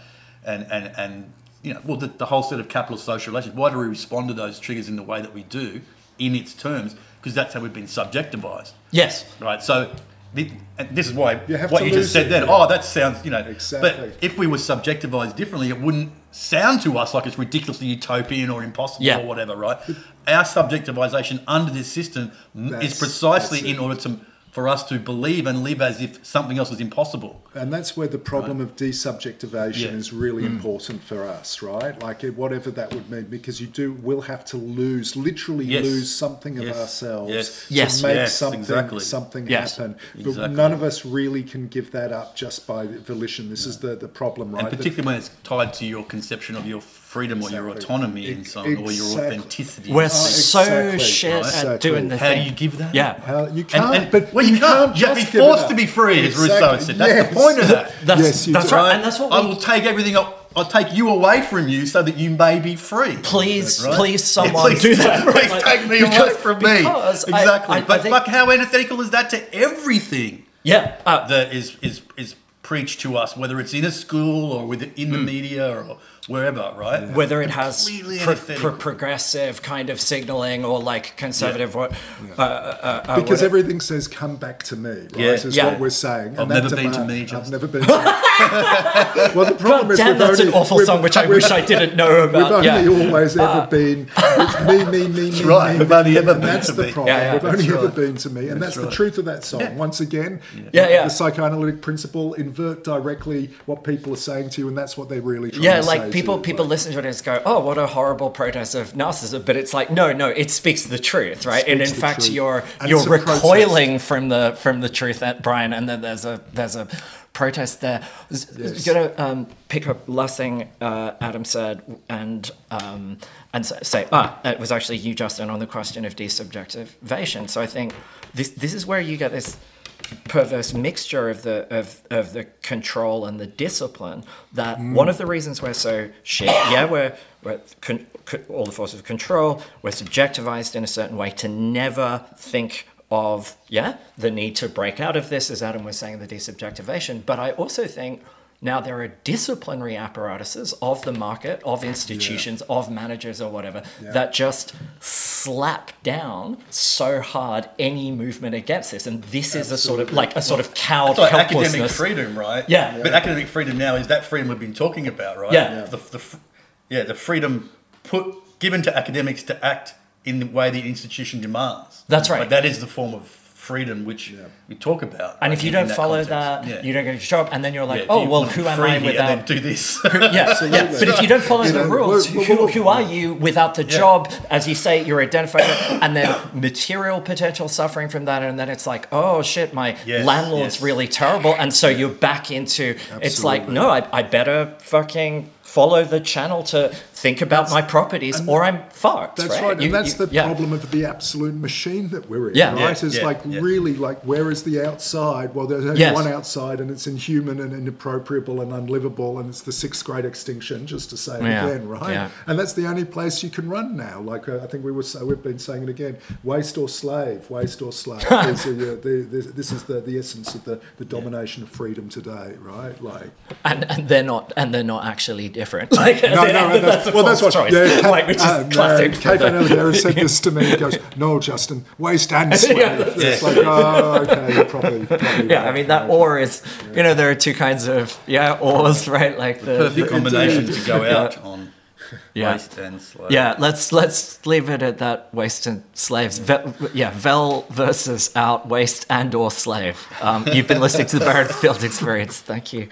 And and and you know, well, the, the whole set of capital social relations. Why do we respond to those triggers in the way that we do, in its terms? Because that's how we've been subjectivized, Yes. right? So. The- And this is why You what you just said it, then. yeah. Oh, that sounds, you know. Exactly. But if we were subjectivized differently, it wouldn't sound to us like it's ridiculously utopian or impossible Yeah. or whatever, right? Our subjectivization under this system That's- is precisely in order to for us to believe and live as if something else is impossible. And that's where the problem of desubjectivation Yeah. is really Mm. important for us, right? Like whatever that would mean, because you do will have to lose, literally Yes. lose something of Yes. ourselves Yes. to Yes. make Yes, something exactly. something Yes. happen. But Exactly. none of us really can give that up just by volition. This is the the problem, right? and That- particularly when it's tied to your conception of your freedom or your Exactly. autonomy in Ex- something or your authenticity. We're in something. so exactly, shit at exactly. doing the How do you give that? Yeah. How, you can't, and- but well, you, can't. You have to just be forced to be free, as Rousseau said. That's Yes. the point of that. That's, Yes, you that's do. right. And that's what I we will take everything. I'll, I'll take you away from you so that you may be free. please, Right? please, Yeah, someone please, do that. Please Like, take me away from me. because Exactly. I- I but think- fuck, how antithetical is that to everything Yeah. Uh, that is is is preached to us, whether it's in a school or with in the media or wherever, right? whether it has pro- pro- progressive kind of signaling or like conservative what uh, uh, uh, because what- everything says "come back to me," right? Yeah. Is Yeah. what we're saying. I've that never been to demand- me, I've Justin. never been. To well, the problem God is damn, we've that's only, an awful song which I wish I didn't know about. We've only yeah. always ever been it's me, me, me, me. right, me, we've only ever been that's to the me. problem. Yeah, yeah, we've only ever been to me, and that's, the truth of that song. Once again, Yeah, yeah. the psychoanalytic principle invert directly what people are saying to you, and that's what they're really trying yeah, to like say people people Like, listen to it and just go, "Oh, what a horrible protest of narcissism," but it's like, no, no, it speaks the truth, right? and in fact, truth. you're And you're it's a protest. recoiling from the from the truth, that Brian. And then there's a there's a protest there. Yes. Gonna um, pick up last thing uh, Adam said and um, and say, ah, it was actually you, Justin, on the question of desubjectivation. So I think this this is where you get this perverse mixture of the of, of the control and the discipline that mm. one of the reasons we're so shit yeah we're, we're con, con, all the forces of control we're subjectivized in a certain way to never think of yeah the need to break out of this as adam was saying the desubjectivation. But i also think now there are disciplinary apparatuses of the market, of institutions, of managers or whatever that just slap down so hard any movement against this. And this is a sort of like a sort of cowed like academic freedom, right? Yeah. But academic freedom now is that freedom we've been talking about, right? Yeah. Yeah. The, the, yeah, the freedom put given to academics to act in the way the institution demands. That's right. Like that is the form of freedom which we talk about. And right, if you don't follow context. that, Yeah. you don't get your job, and then you're like, if oh well, who am I without? Do this. Yeah, yeah. But if you don't follow You the know, rules, well, who, well, who are you without the job? As you say, you're identified, and then material potential suffering from that, and then it's like, oh shit, my Yes, landlord's yes. really terrible, and so you're back into. It's like, no, I, I better fucking follow the channel to think about my properties, or I'm fucked. That's right, right, You- and that's you- the yeah. problem of the absolute machine that we're in, Yeah. right? Yeah, is like really like where is the outside? Well, there's only Yes. one outside, and it's inhuman and inappropriable and unlivable, and it's the sixth great extinction, just to say it again, right? And that's the only place you can run now. Like uh, I think we were, say, we've been saying it again: waste or slave, waste or slave. Are, uh, the, the, this is the, the essence of the, the domination of freedom today, right? Like and, and they're not, and they're not actually different. Like, no, no, no, that's, a well, that's false what. choice. Yeah, like, which is uh, classic. Kate Van Elder said this to me. He goes, "No, Justin, waste and slave." Yeah, that's it's like, oh, okay, you're probably, probably Yeah, right, I mean that right. or is you know there are two kinds of yeah ors right like the, Perfect the- combination to go Yeah. out on Yeah. waste and slave. yeah let's let's leave it at that waste and slaves Ve- yeah vel versus out waste and or slave um, you've been listening to the Barrett Field Experience thank you